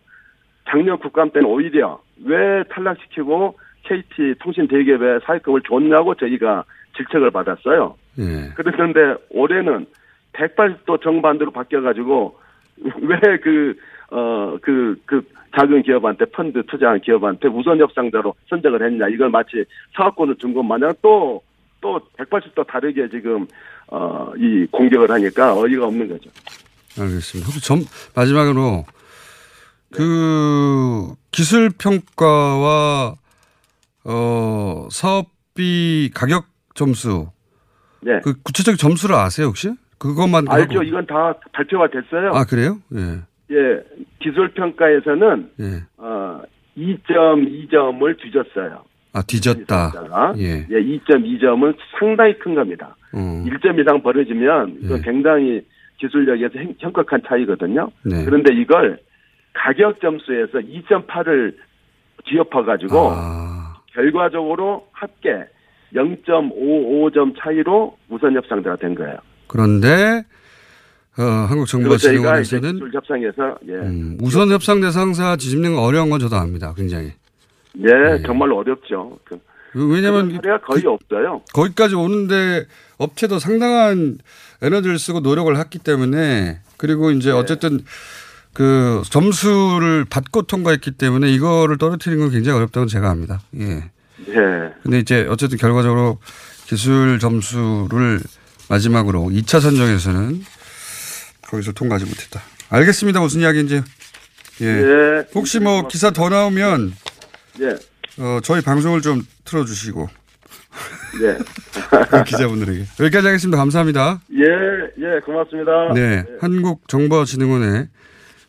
Speaker 8: 작년 국감 때는 오히려 왜 탈락시키고 KT 통신 대기업에 사업권을 줬냐고 저희가 질책을 받았어요.
Speaker 6: 예.
Speaker 8: 그랬는데 올해는 180도 정반대로 바뀌어가지고 왜 그, 어, 그, 그 작은 기업한테 펀드 투자한 기업한테 우선 협상자로 선정을 했냐. 이걸 마치 사업권을 준 것 마냥 또, 또 180도 다르게 지금, 어, 이 공격을 하니까 어이가 없는 거죠.
Speaker 6: 알겠습니다. 혹시 점, 마지막으로 그 기술 평가와 어 사업비 가격 점수
Speaker 8: 네.
Speaker 6: 그 구체적 점수를 아세요 혹시? 그것만
Speaker 8: 알죠.
Speaker 6: 하고.
Speaker 8: 이건 다 발표가 됐어요.
Speaker 6: 아 그래요? 예.
Speaker 8: 예. 기술 평가에서는,
Speaker 6: 예.
Speaker 8: 어, 2.2점을 뒤졌어요.
Speaker 6: 아 뒤졌다.
Speaker 8: 자,
Speaker 6: 예.
Speaker 8: 예, 2.2점은 상당히 큰 겁니다.
Speaker 6: 어.
Speaker 8: 1점 이상 벌어지면 이건
Speaker 6: 예.
Speaker 8: 굉장히 기술력에서 행- 현격한 차이거든요.
Speaker 6: 네.
Speaker 8: 그런데 이걸 가격 점수에서 2.8을 뒤엎어 가지고
Speaker 6: 아.
Speaker 8: 결과적으로 합계 0.55점 차이로 우선 협상자가 된 거예요.
Speaker 6: 그런데 어,
Speaker 8: 이제
Speaker 6: 한국정보진흥원에서는
Speaker 8: 기술 협상에서 예,
Speaker 6: 음, 우선 협상 대상사 뒤집는 거 어려운 건 저도 압니다. 굉장히.
Speaker 8: 네, 정말 어렵죠. 그,
Speaker 6: 왜냐면
Speaker 8: 사례가 거의 없어요.
Speaker 6: 거기까지 오는데 업체도 상당한 에너지를 쓰고 노력을 했기 때문에 그리고 이제 어쨌든 그 점수를 받고 통과했기 때문에 이거를 떨어뜨리는 건 굉장히 어렵다고 제가 합니다. 예.
Speaker 8: 네.
Speaker 6: 근데 이제 어쨌든 결과적으로 기술 점수를 마지막으로 2차 선정에서는 거기서 통과하지 못했다. 알겠습니다. 무슨 이야기인지. 예.
Speaker 8: 예.
Speaker 6: 혹시 뭐 기사 더 나오면
Speaker 8: 예.
Speaker 6: 어, 저희 방송을 좀 틀어 주시고
Speaker 8: 예.
Speaker 6: 그 기자분들에게 여기까지 하겠습니다. 감사합니다.
Speaker 8: 예, 예, 고맙습니다.
Speaker 6: 네, 한국정보진흥원의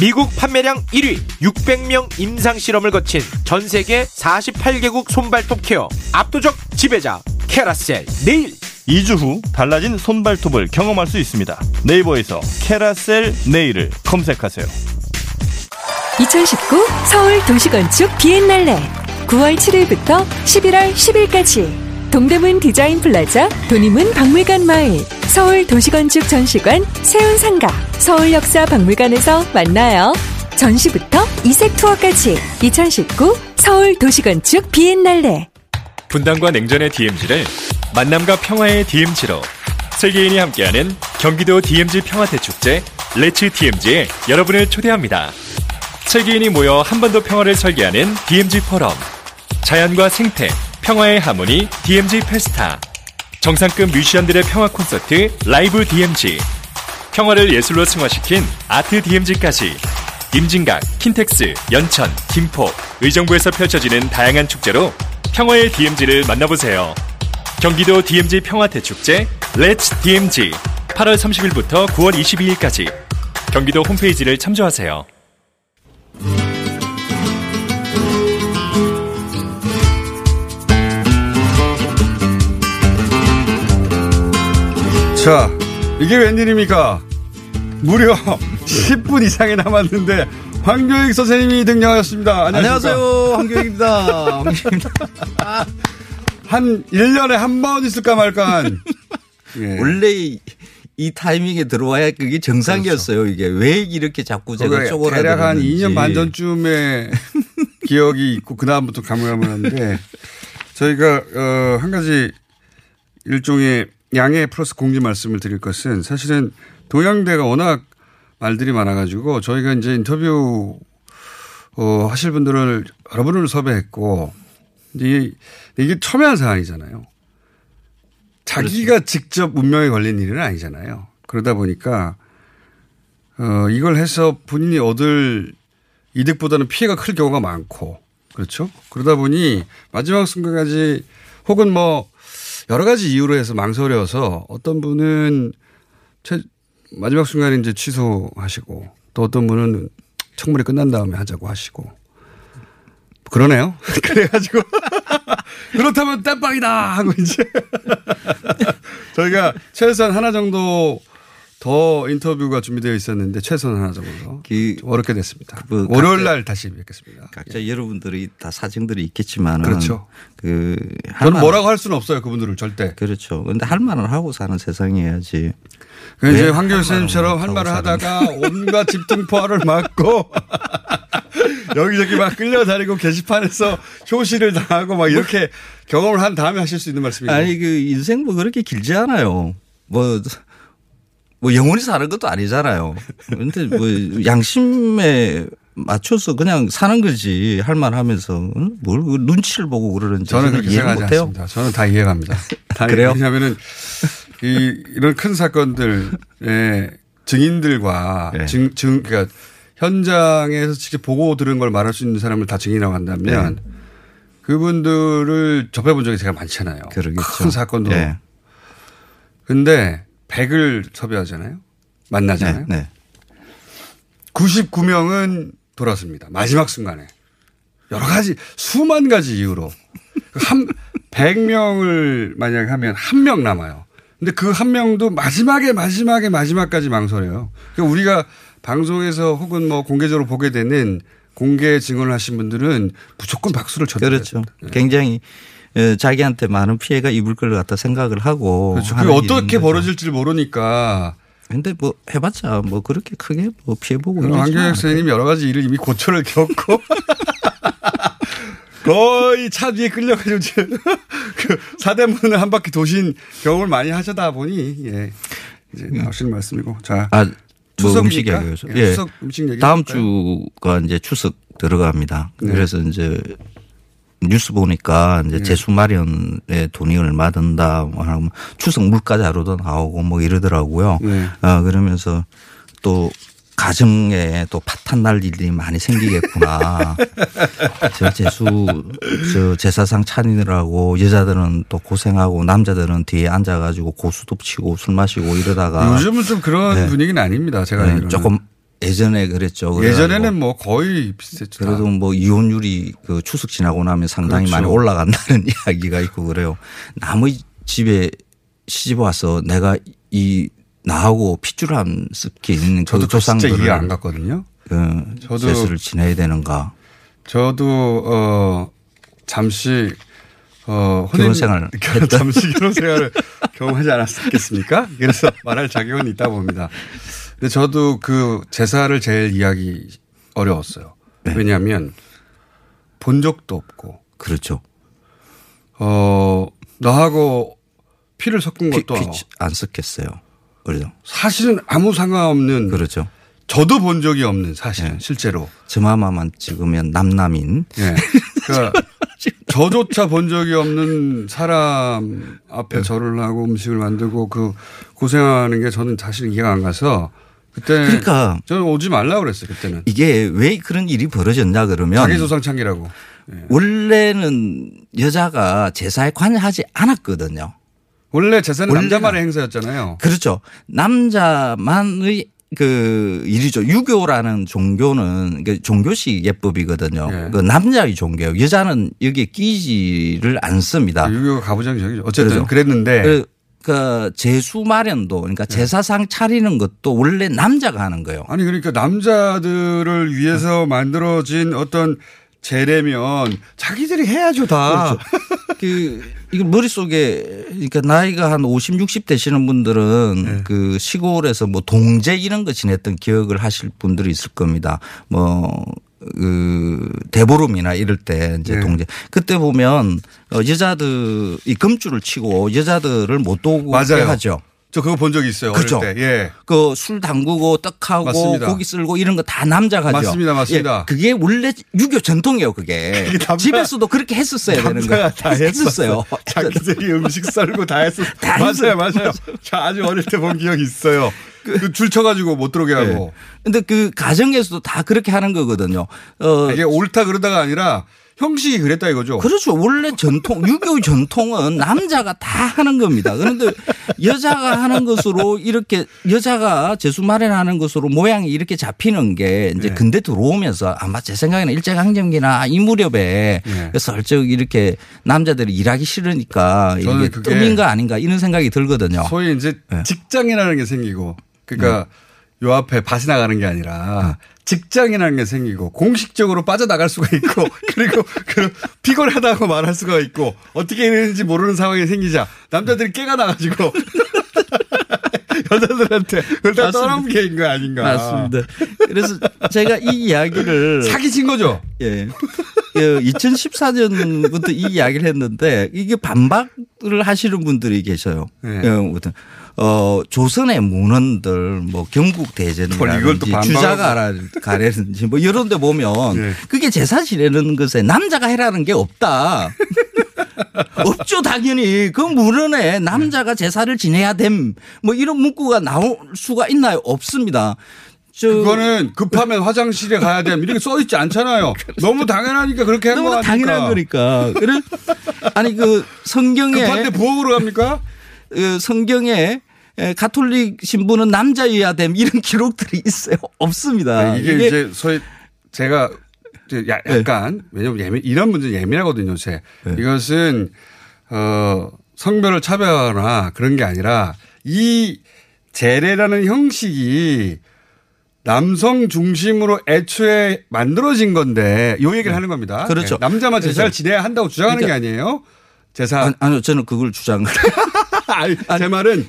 Speaker 9: 미국 판매량 1위 600명 임상 실험을 거친 전 세계 48개국 손발톱 케어 압도적 지배자 캐라셀 네일.
Speaker 10: 2주 후 달라진 손발톱을 경험할 수 있습니다. 네이버에서 캐라셀 네일을 검색하세요.
Speaker 11: 2019 서울 도시건축 비엔날레 9월 7일부터 11월 10일까지 동대문 디자인 플라자 돈의문 박물관 마을 서울 도시건축 전시관 세운상가 서울역사 박물관에서 만나요. 전시부터 이색 투어까지 2019 서울 도시건축 비엔날레
Speaker 2: 분단과 냉전의 DMZ를 만남과 평화의 DMZ로 세계인이 함께하는 경기도 DMZ 평화대축제 Let's DMZ에 여러분을 초대합니다. 세계인이 모여 한 번 더 평화를 설계하는 DMZ 포럼. 자연과 생태, 평화의 하모니 DMZ Festa. 정상급 뮤지션들의 평화 콘서트 라이브 DMZ. 평화를 예술로 승화시킨 아트 DMZ까지. 임진각, 킨텍스, 연천, 김포, 의정부에서 펼쳐지는 다양한 축제로 평화의 DMZ를 만나보세요. 경기도 DMZ 평화대축제 Let's DMZ 8월 30일부터 9월 22일까지 경기도 홈페이지를 참조하세요.
Speaker 6: 자, 이게 웬일입니까? 무려 10분 이상이 남았는데 황교익 선생님이 등장하셨습니다. 안녕하십니까?
Speaker 12: 안녕하세요. 황교익입니다. 황교익입니다.
Speaker 6: 한 1년에 한 번 있을까 말까 한. 예.
Speaker 12: 원래 이, 이 타이밍에 들어와야 그게 정상이었어요. 이게 왜 이렇게 자꾸 제가 쪼그라들었는지.
Speaker 6: 대략 한 2년 반 전쯤에 기억이 있고 그다음부터 가물가물한데 저희가 어, 한 가지 일종의 양해 플러스 공지 말씀을 드릴 것은 사실은 동양대가 워낙 말들이 많아가지고 저희가 이제 인터뷰 어, 하실 분들을 여러 분을 섭외했고 이게, 이게 첨예한 사안이잖아요. 자기가 직접 운명에 걸린 일은 아니잖아요. 그러다 보니까 어, 이걸 해서 본인이 얻을 이득보다는 피해가 클 경우가 많고 그렇죠. 그러다 보니 마지막 순간까지 혹은 뭐 여러 가지 이유로 해서 망설여서 어떤 분은 최, 마지막 순간에 이제 취소하시고 또 어떤 분은 청문회 끝난 다음에 하자고 하시고. 그러네요. 그래가지고. 그렇다면 땜빵이다 하고 이제. 저희가 최소한 하나 정도 더 인터뷰가 준비되어 있었는데 최소한 하나 정도
Speaker 12: 그,
Speaker 6: 어렵게 됐습니다.
Speaker 12: 그
Speaker 6: 월요일 날 다시 뵙겠습니다.
Speaker 12: 각자 예. 여러분들이 다 사정들이 있겠지만
Speaker 6: 그렇죠.
Speaker 12: 그
Speaker 6: 저는 뭐라고 할 수는 없어요. 그분들을 절대.
Speaker 12: 그렇죠. 근데 할 말을 하고 사는 세상이어야지.
Speaker 6: 그 이제 황교익 선생님처럼 할 말을 하다가 온갖 집중포화를 맞고 여기저기 막 끌려다니고 게시판에서 효시를 당하고 막 이렇게 경험을 한 다음에 하실 수 있는 말씀이에요.
Speaker 12: 아니 그 인생 뭐 그렇게 길지 않아요. 뭐. 뭐 영원히 사는 것도 아니잖아요. 근데 뭐 양심에 맞춰서 그냥 사는 거지 할 만 하면서 뭘 눈치를 보고 그러는지
Speaker 6: 저는 그렇게 생각하지
Speaker 12: 못해요.
Speaker 6: 않습니다. 저는 다 이해갑니다. 다
Speaker 12: 그래요?
Speaker 6: 왜냐하면은 이 이런 큰 사건들의 증인들과
Speaker 12: 네.
Speaker 6: 증, 증 그러니까 현장에서 직접 보고 들은 걸 말할 수 있는 사람을 다 증인이라고 한다면
Speaker 12: 네.
Speaker 6: 그분들을 접해본 적이 제가 많잖아요.
Speaker 12: 그러겠죠.
Speaker 6: 큰 사건도.
Speaker 12: 네.
Speaker 6: 근데 100을 섭외하잖아요. 만나잖아요.
Speaker 12: 네, 네.
Speaker 6: 99명은 돌아섭니다. 마지막 순간에. 여러 가지, 수만 가지 이유로. 한, 100명을 만약에 하면 한 명 남아요. 근데 그 한 명도 마지막에 마지막에 마지막까지 망설여요. 그러니까 우리가 방송에서 혹은 뭐 공개적으로 보게 되는 공개 증언을 하신 분들은 무조건 박수를 쳐드려요.
Speaker 12: 그렇죠. 굉장히 어, 자기한테 많은 피해가 입을 걸 갖다 생각을 하고.
Speaker 6: 그렇죠. 그게 어떻게. 벌어질지를 모르니까.
Speaker 12: 근데 뭐 해봤자 뭐 그렇게 크게 뭐 피해보고 않아요.
Speaker 6: 선생님이 여러 가지 일을 이미 고초를 겪고 거의 차 뒤에 끌려가지고 그 사대문을 한 바퀴 도신 경험을 많이 하시다 보니 예 이제 나오시는 말씀이고 자
Speaker 12: 아, 뭐
Speaker 6: 추석이니까?
Speaker 12: 음식 얘기해서.
Speaker 6: 예, 추석 음식 얘기
Speaker 12: 다음
Speaker 6: 해볼까요?
Speaker 12: 주가 이제 추석 들어갑니다.
Speaker 6: 네.
Speaker 12: 그래서 이제 뉴스 보니까 이제
Speaker 6: 네.
Speaker 12: 재수 마련에 돈이 얼마 든다, 뭐 하면 추석 물가 자료도 나오고 뭐 이러더라고요.
Speaker 6: 네.
Speaker 12: 아, 그러면서 또 가정에 또 파탄 날 일이 많이 생기겠구나. 저 재수, 저 제사상 차리느라고 여자들은 또 고생하고 남자들은 뒤에 앉아가지고 고수도 치고 술 마시고 이러다가
Speaker 6: 요즘은 좀 그런
Speaker 12: 네.
Speaker 6: 분위기는 아닙니다. 제가
Speaker 12: 네. 조금 예전에 그랬죠.
Speaker 6: 예전에는 뭐 거의 비슷했죠.
Speaker 12: 그래도 뭐 이혼율이 그 추석 지나고 나면 상당히
Speaker 6: 그렇죠.
Speaker 12: 많이 올라간다는 이야기가 있고 그래요. 남의 집에 시집 와서 내가 이 나하고 핏줄 안 섞인 그
Speaker 6: 저도 그거 진짜
Speaker 12: 조상들을
Speaker 6: 이해 안 갔거든요.
Speaker 12: 그
Speaker 6: 저도
Speaker 12: 세수를 지내야 되는가.
Speaker 6: 저도 어 잠시 어
Speaker 12: 결혼 생활
Speaker 6: 잠시 결혼 생활을 경험하지 않았겠습니까? 그래서 말할 자격은 있다 봅니다. 근데 저도 그 제사를 제일 이해하기 어려웠어요.
Speaker 12: 네.
Speaker 6: 왜냐하면 본 적도 없고
Speaker 12: 그렇죠.
Speaker 6: 어 나하고 피를 섞은
Speaker 12: 피,
Speaker 6: 것도
Speaker 12: 피- 안 섞였어요. 그렇죠.
Speaker 6: 사실은 아무 상관없는
Speaker 12: 그렇죠.
Speaker 6: 저도 본 적이 없는 사실은 실제로
Speaker 12: 저마마만 찍으면 남남인.
Speaker 6: 예. 그러니까 저조차 본 적이 없는 사람 앞에 절을 하고 음식을 만들고 그 고생하는 게 저는 사실 이해가 안 가서 그때
Speaker 12: 그러니까
Speaker 6: 저는 오지 말라 그랬어요 그때는
Speaker 12: 이게 왜 그런 일이 벌어졌냐 그러면
Speaker 6: 자기 조상 창기라고
Speaker 12: 원래는 여자가 제사에 관여하지 않았거든요.
Speaker 6: 원래 제사는 남자만의 행사였잖아요.
Speaker 12: 그렇죠. 남자만의 그 일이죠. 유교라는 종교는 그 종교식 예법이거든요.
Speaker 6: 예.
Speaker 12: 그 남자의 종교예요. 여자는 여기에 끼지를 않습니다.
Speaker 6: 유교가 가부장적이죠. 어쨌든
Speaker 12: 그렇죠.
Speaker 6: 그랬는데
Speaker 12: 그, 그 제수 마련도 그러니까 제사상 차리는 것도 원래 남자가 하는 거예요.
Speaker 6: 아니 그러니까 남자들을 위해서 만들어진 어떤 제례면 자기들이 해야죠 다.
Speaker 12: 그, 이거 머릿속에, 그러니까 나이가 한 50, 60 되시는 분들은 그 시골에서 뭐 동제 이런 거 지냈던 기억을 하실 분들이 있을 겁니다. 뭐, 그 대보름이나 이럴 때 이제
Speaker 6: 네.
Speaker 12: 동제 그때 보면 어, 여자들 이 금줄을 치고 여자들을 못 오게
Speaker 6: 맞아요.
Speaker 12: 하죠.
Speaker 6: 저 그거 본 적 있어요. 때. 예.
Speaker 12: 그 술 담그고 떡하고
Speaker 6: 맞습니다.
Speaker 12: 고기 쓸고 이런 거 다 남자가 하죠.
Speaker 6: 맞습니다. 맞습니다.
Speaker 12: 예, 그게 원래 유교 전통이에요. 그게,
Speaker 6: 그게 남자-
Speaker 12: 집에서도 그렇게 했었어야 되는 거예요.
Speaker 6: 다 했었어요.
Speaker 12: 했었어요.
Speaker 6: 자기들이 음식 썰고 다 했어.
Speaker 12: 다
Speaker 6: 맞아요,
Speaker 12: 했어요.
Speaker 6: 맞아요. 저 아주 어릴 때 본 기억이 있어요. 그 줄 쳐가지고 못 들어오게 하고.
Speaker 12: 근데 그 가정에서도 다 그렇게 하는 거거든요. 어,
Speaker 6: 이게 옳다 그러다가 아니라 형식이 그랬다 이거죠.
Speaker 12: 그렇죠. 원래 전통, 유교 전통은 남자가 다 하는 겁니다. 그런데 여자가 하는 것으로 이렇게 여자가 재수 마련하는 것으로 모양이 이렇게 잡히는 게 이제
Speaker 6: 네.
Speaker 12: 근대 들어오면서 아마 제 생각에는 일제강점기나 이 무렵에
Speaker 6: 네.
Speaker 12: 슬쩍 이렇게 남자들이 일하기 싫으니까 이게 뜸인가 아닌가 이런 생각이 들거든요.
Speaker 6: 소위 이제
Speaker 12: 네.
Speaker 6: 직장이라는 게 생기고 그러니까 요 앞에 밭이 나가는 게 아니라 직장이라는 게 생기고 공식적으로 빠져나갈 수가 있고 그리고 그 피곤하다고 말할 수가 있고 어떻게 이러는지 모르는 상황이 생기자 남자들이 깨가 나가지고 여자들한테 그걸 다. 떠넘기는 거 아닌가.
Speaker 12: 맞습니다. 그래서 제가 이 이야기를
Speaker 6: 사기친 거죠.
Speaker 12: 예. 2014년부터 이 이야기를 했는데 이게 반박을 하시는 분들이 계셔요.
Speaker 6: 네.
Speaker 12: 어, 조선의 문헌들 뭐 경국 대전이라든지
Speaker 6: 반박하고.
Speaker 12: 주자가 가래든지 뭐 이런 데 보면
Speaker 6: 네.
Speaker 12: 그게 제사 지내는 것에 남자가 해라는 게 없다. 없죠, 당연히. 그 물은에 남자가 제사를 지내야 됨. 뭐 이런 문구가 나올 수가 있나요? 없습니다. 저
Speaker 6: 그거는 급하면 화장실에 가야 됨 이렇게 써 있지 않잖아요. 너무 당연하니까 그렇게 한
Speaker 12: 너무나
Speaker 6: 거
Speaker 12: 당연한 거니까. 아니 그 성경에
Speaker 6: 급한데 부엌으로 갑니까?
Speaker 12: 그 성경에 에, 가톨릭 신부는 남자여야 됨 이런 기록들이 있어요. 없습니다.
Speaker 6: 아, 이게, 이제 소위 제가 야- 약간 왜냐면 예민 이런 문제 는 예민하거든요. 제 이것은 어 성별을 차별하거나 그런 게 아니라 이 제례라는 형식이 남성 중심으로 애초에 만들어진 건데 요 얘기를 하는 겁니다.
Speaker 12: 그렇죠.
Speaker 6: 네, 남자만 제사를 지내야 한다고 주장하는
Speaker 12: 그러니까-
Speaker 6: 게 아니에요. 제사
Speaker 12: 아니, 아니요, 저는 그걸 주장.
Speaker 6: 아니, 제 말은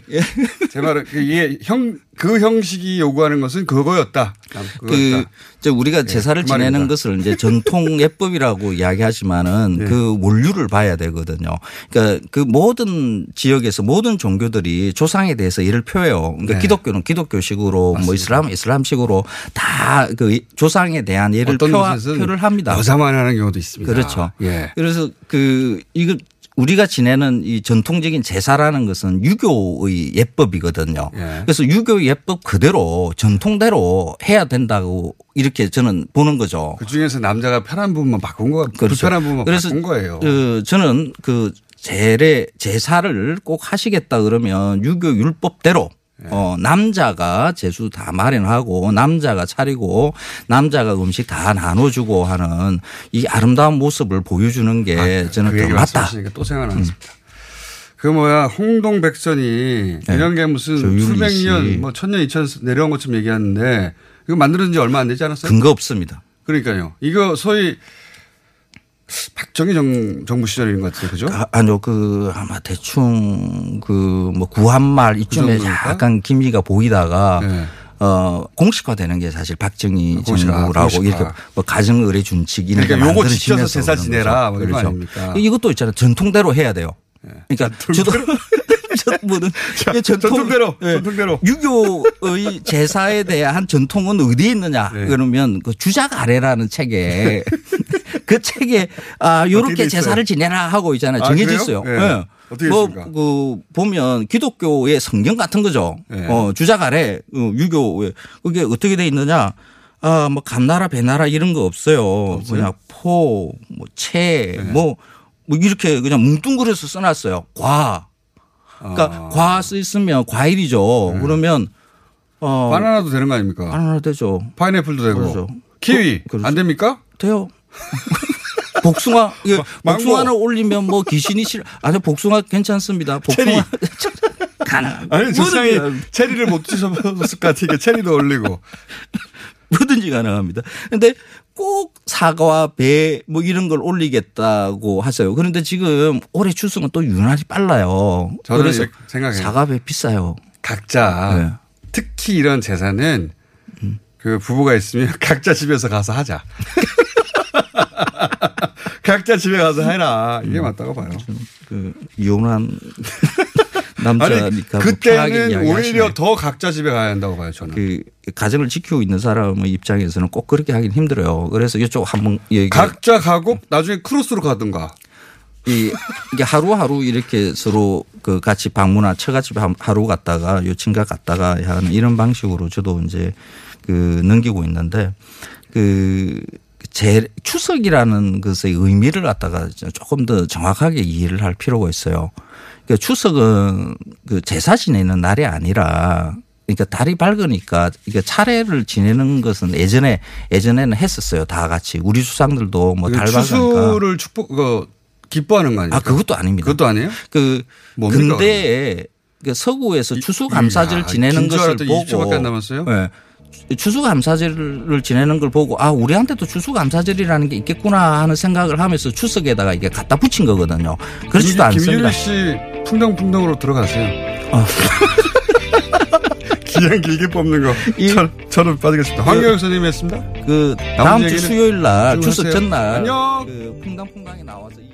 Speaker 6: 제 말은 그 이게 형그 형식이 요구하는 것은 그거였다.
Speaker 12: 그,
Speaker 6: 그거였다.
Speaker 12: 저 우리가 제사를
Speaker 6: 그
Speaker 12: 지내는
Speaker 6: 말입니다.
Speaker 12: 것을 이제 전통 예법이라고 이야기하지만은
Speaker 6: 네.
Speaker 12: 그 원류를 봐야 되거든요. 그러니까 그 모든 지역에서 모든 종교들이 조상에 대해서 이를 표해요. 그러니까
Speaker 6: 네.
Speaker 12: 기독교는 기독교식으로 뭐 이슬람은 이슬람식으로 다 그 조상에 대한 예를 표를 합니다.
Speaker 6: 여자만 하는 경우도 있습니다.
Speaker 12: 그렇죠.
Speaker 6: 예.
Speaker 12: 그래서 그 이거 우리가 지내는 이 전통적인 제사라는 것은 유교의 예법이거든요.
Speaker 6: 예.
Speaker 12: 그래서 유교 예법 그대로 전통대로 해야 된다고 이렇게 저는 보는 거죠.
Speaker 6: 그 중에서 남자가 편한 부분만 바꾼 거, 불편한 부분만
Speaker 12: 그래서
Speaker 6: 바꾼 거예요.
Speaker 12: 그 저는 그 제례 제사를 꼭 하시겠다 그러면 유교 율법대로
Speaker 6: 네.
Speaker 12: 어 남자가 제수 다 마련하고 남자가 차리고 남자가 음식 다 나눠주고 하는 이 아름다운 모습을 보여주는 게 저는 그더
Speaker 6: 얘기
Speaker 12: 맞다.
Speaker 6: 또 생각났습니다. 그 뭐야 홍동 백선이 이런 게 무슨
Speaker 12: 네.
Speaker 6: 수백
Speaker 12: 씨.
Speaker 6: 년, 뭐 천년, 이천 내려온 것처럼 얘기하는데 이거 만들어진 지 얼마 안 되지 않았어요?
Speaker 12: 근거 없습니다.
Speaker 6: 그러니까요. 이거 소위 박정희 정, 정부 시절인 것 같아요. 그죠?
Speaker 12: 아, 아니요, 그 아마 대충 그 뭐 구한말 이쯤에
Speaker 6: 정도입니까?
Speaker 12: 약간 기미가 보이다가
Speaker 6: 네.
Speaker 12: 어 공식화되는 게 사실 박정희
Speaker 6: 공식화,
Speaker 12: 정부라고
Speaker 6: 공식화.
Speaker 12: 이렇게 뭐 가정 의례 준칙 이런 게
Speaker 6: 그러니까 요거 지켜서 제사 지내라. 뭐
Speaker 12: 그렇죠.
Speaker 6: 아닙니까?
Speaker 12: 이것도 있잖아요. 전통대로 해야 돼요. 그러니까 저도 이게 전통,
Speaker 6: 전통 대로,
Speaker 12: 예.
Speaker 6: 전통대로.
Speaker 12: 유교의 제사에 대한 전통은 어디에 있느냐
Speaker 6: 네.
Speaker 12: 그러면 그 주작 아래라는 책에 그 책에 아 요렇게? 제사를 지내라 하고 있잖아요.
Speaker 6: 아,
Speaker 12: 정해져
Speaker 6: 그래요?
Speaker 12: 있어요.
Speaker 6: 네.
Speaker 12: 예.
Speaker 6: 어떻게
Speaker 12: 뭐,
Speaker 6: 있습니까?
Speaker 12: 그 보면 기독교의 성경 같은 거죠.
Speaker 6: 네.
Speaker 12: 어, 주작 아래 어, 유교에 그게 어떻게 돼 있느냐? 아, 뭐 감나라 배나라 이런 거 없어요. 그냥 포, 뭐 채,
Speaker 6: 네.
Speaker 12: 뭐, 뭐 이렇게 그냥 뭉뚱그려서 써놨어요. 과. 그러니까 과 쓰있으면 과일이죠. 그러면 어
Speaker 6: 아. 네. 바나나도 되는 거 아닙니까?
Speaker 12: 바나나 되죠.
Speaker 6: 파인애플도 되고.
Speaker 12: 그렇죠.
Speaker 6: 키위.
Speaker 12: 그- 그렇죠.
Speaker 6: 안 됩니까?
Speaker 12: 돼요. 복숭아 이게
Speaker 6: 망고.
Speaker 12: 복숭아를 올리면 뭐 귀신이 싫어. 아니 복숭아 괜찮습니다. 복숭아 가능.
Speaker 6: 아니, 세상에 체리를 못 드셔봤을 것 같으니까 체리도 올리고.
Speaker 12: 뭐든지 가능합니다. 근데 꼭 사과와 배뭐 이런 걸 올리겠다고 하세요. 그런데 지금 올해 추수는 또 유난히 빨라요.
Speaker 6: 저는
Speaker 12: 그래서
Speaker 6: 생각해요.
Speaker 12: 사과 배 비싸요.
Speaker 6: 각자
Speaker 12: 네.
Speaker 6: 특히 이런 제사는 그 부부가 있으면 각자 집에서 가서 하자. 각자 집에 가서 해라. 이게 맞다고 봐요.
Speaker 12: 그
Speaker 6: 아니,
Speaker 12: 남자니까 뭐 편하게
Speaker 6: 그때는
Speaker 12: 이야기하시네.
Speaker 6: 오히려 더 각자 집에 가야 한다고 봐요, 저는.
Speaker 12: 그 가정을 지키고 있는 사람의 입장에서는 꼭 그렇게 하긴 힘들어요. 그래서 이쪽 한번
Speaker 6: 각자 가고 나중에 크로스로 가든가.
Speaker 12: 이 이게 하루하루 이렇게 서로 그 같이 방문한 처갓집 하루 갔다가 요친가 갔다가 하는 이런 방식으로 저도 이제 그 넘기고 있는데 그 제 추석이라는 것의 의미를 갖다가 조금 더 정확하게 이해를 할 필요가 있어요. 그러니까 추석은 그 제사 지내는 날이 아니라 그러니까 달이 밝으니까 이게 차례를 지내는 것은 예전에 예전에는 했었어요. 다 같이 우리 수상들도 뭐달 밝으니까
Speaker 6: 추수를 축복, 그, 기뻐하는 거 아니에요?
Speaker 12: 아 그것도 아닙니다.
Speaker 6: 그것도 아니에요?
Speaker 12: 그 근대에 그 서구에서 추수감사절
Speaker 6: 야,
Speaker 12: 지내는
Speaker 6: 긴줄
Speaker 12: 것을
Speaker 6: 알았더니
Speaker 12: 보고
Speaker 6: 20초밖에 안 남았어요?
Speaker 12: 네. 추수감사절을 지내는 걸 보고 아 우리한테도 추수감사절이라는 게 있겠구나 하는 생각을 하면서 추석에다가 이게 갖다 붙인 거거든요. 그렇지도 않습니다.
Speaker 6: 김유리 씨 풍덩풍덩으로 들어가세요.
Speaker 12: 어.
Speaker 6: 기냥 길게 뽑는 거. 저, 저는 빠지겠습니다. 황교영 선생님이 했습니다.
Speaker 12: 그 다음 주 수요일
Speaker 6: 날쭉
Speaker 12: 추석. 전날
Speaker 6: 안녕.
Speaker 12: 그 풍당풍당에 나와서 이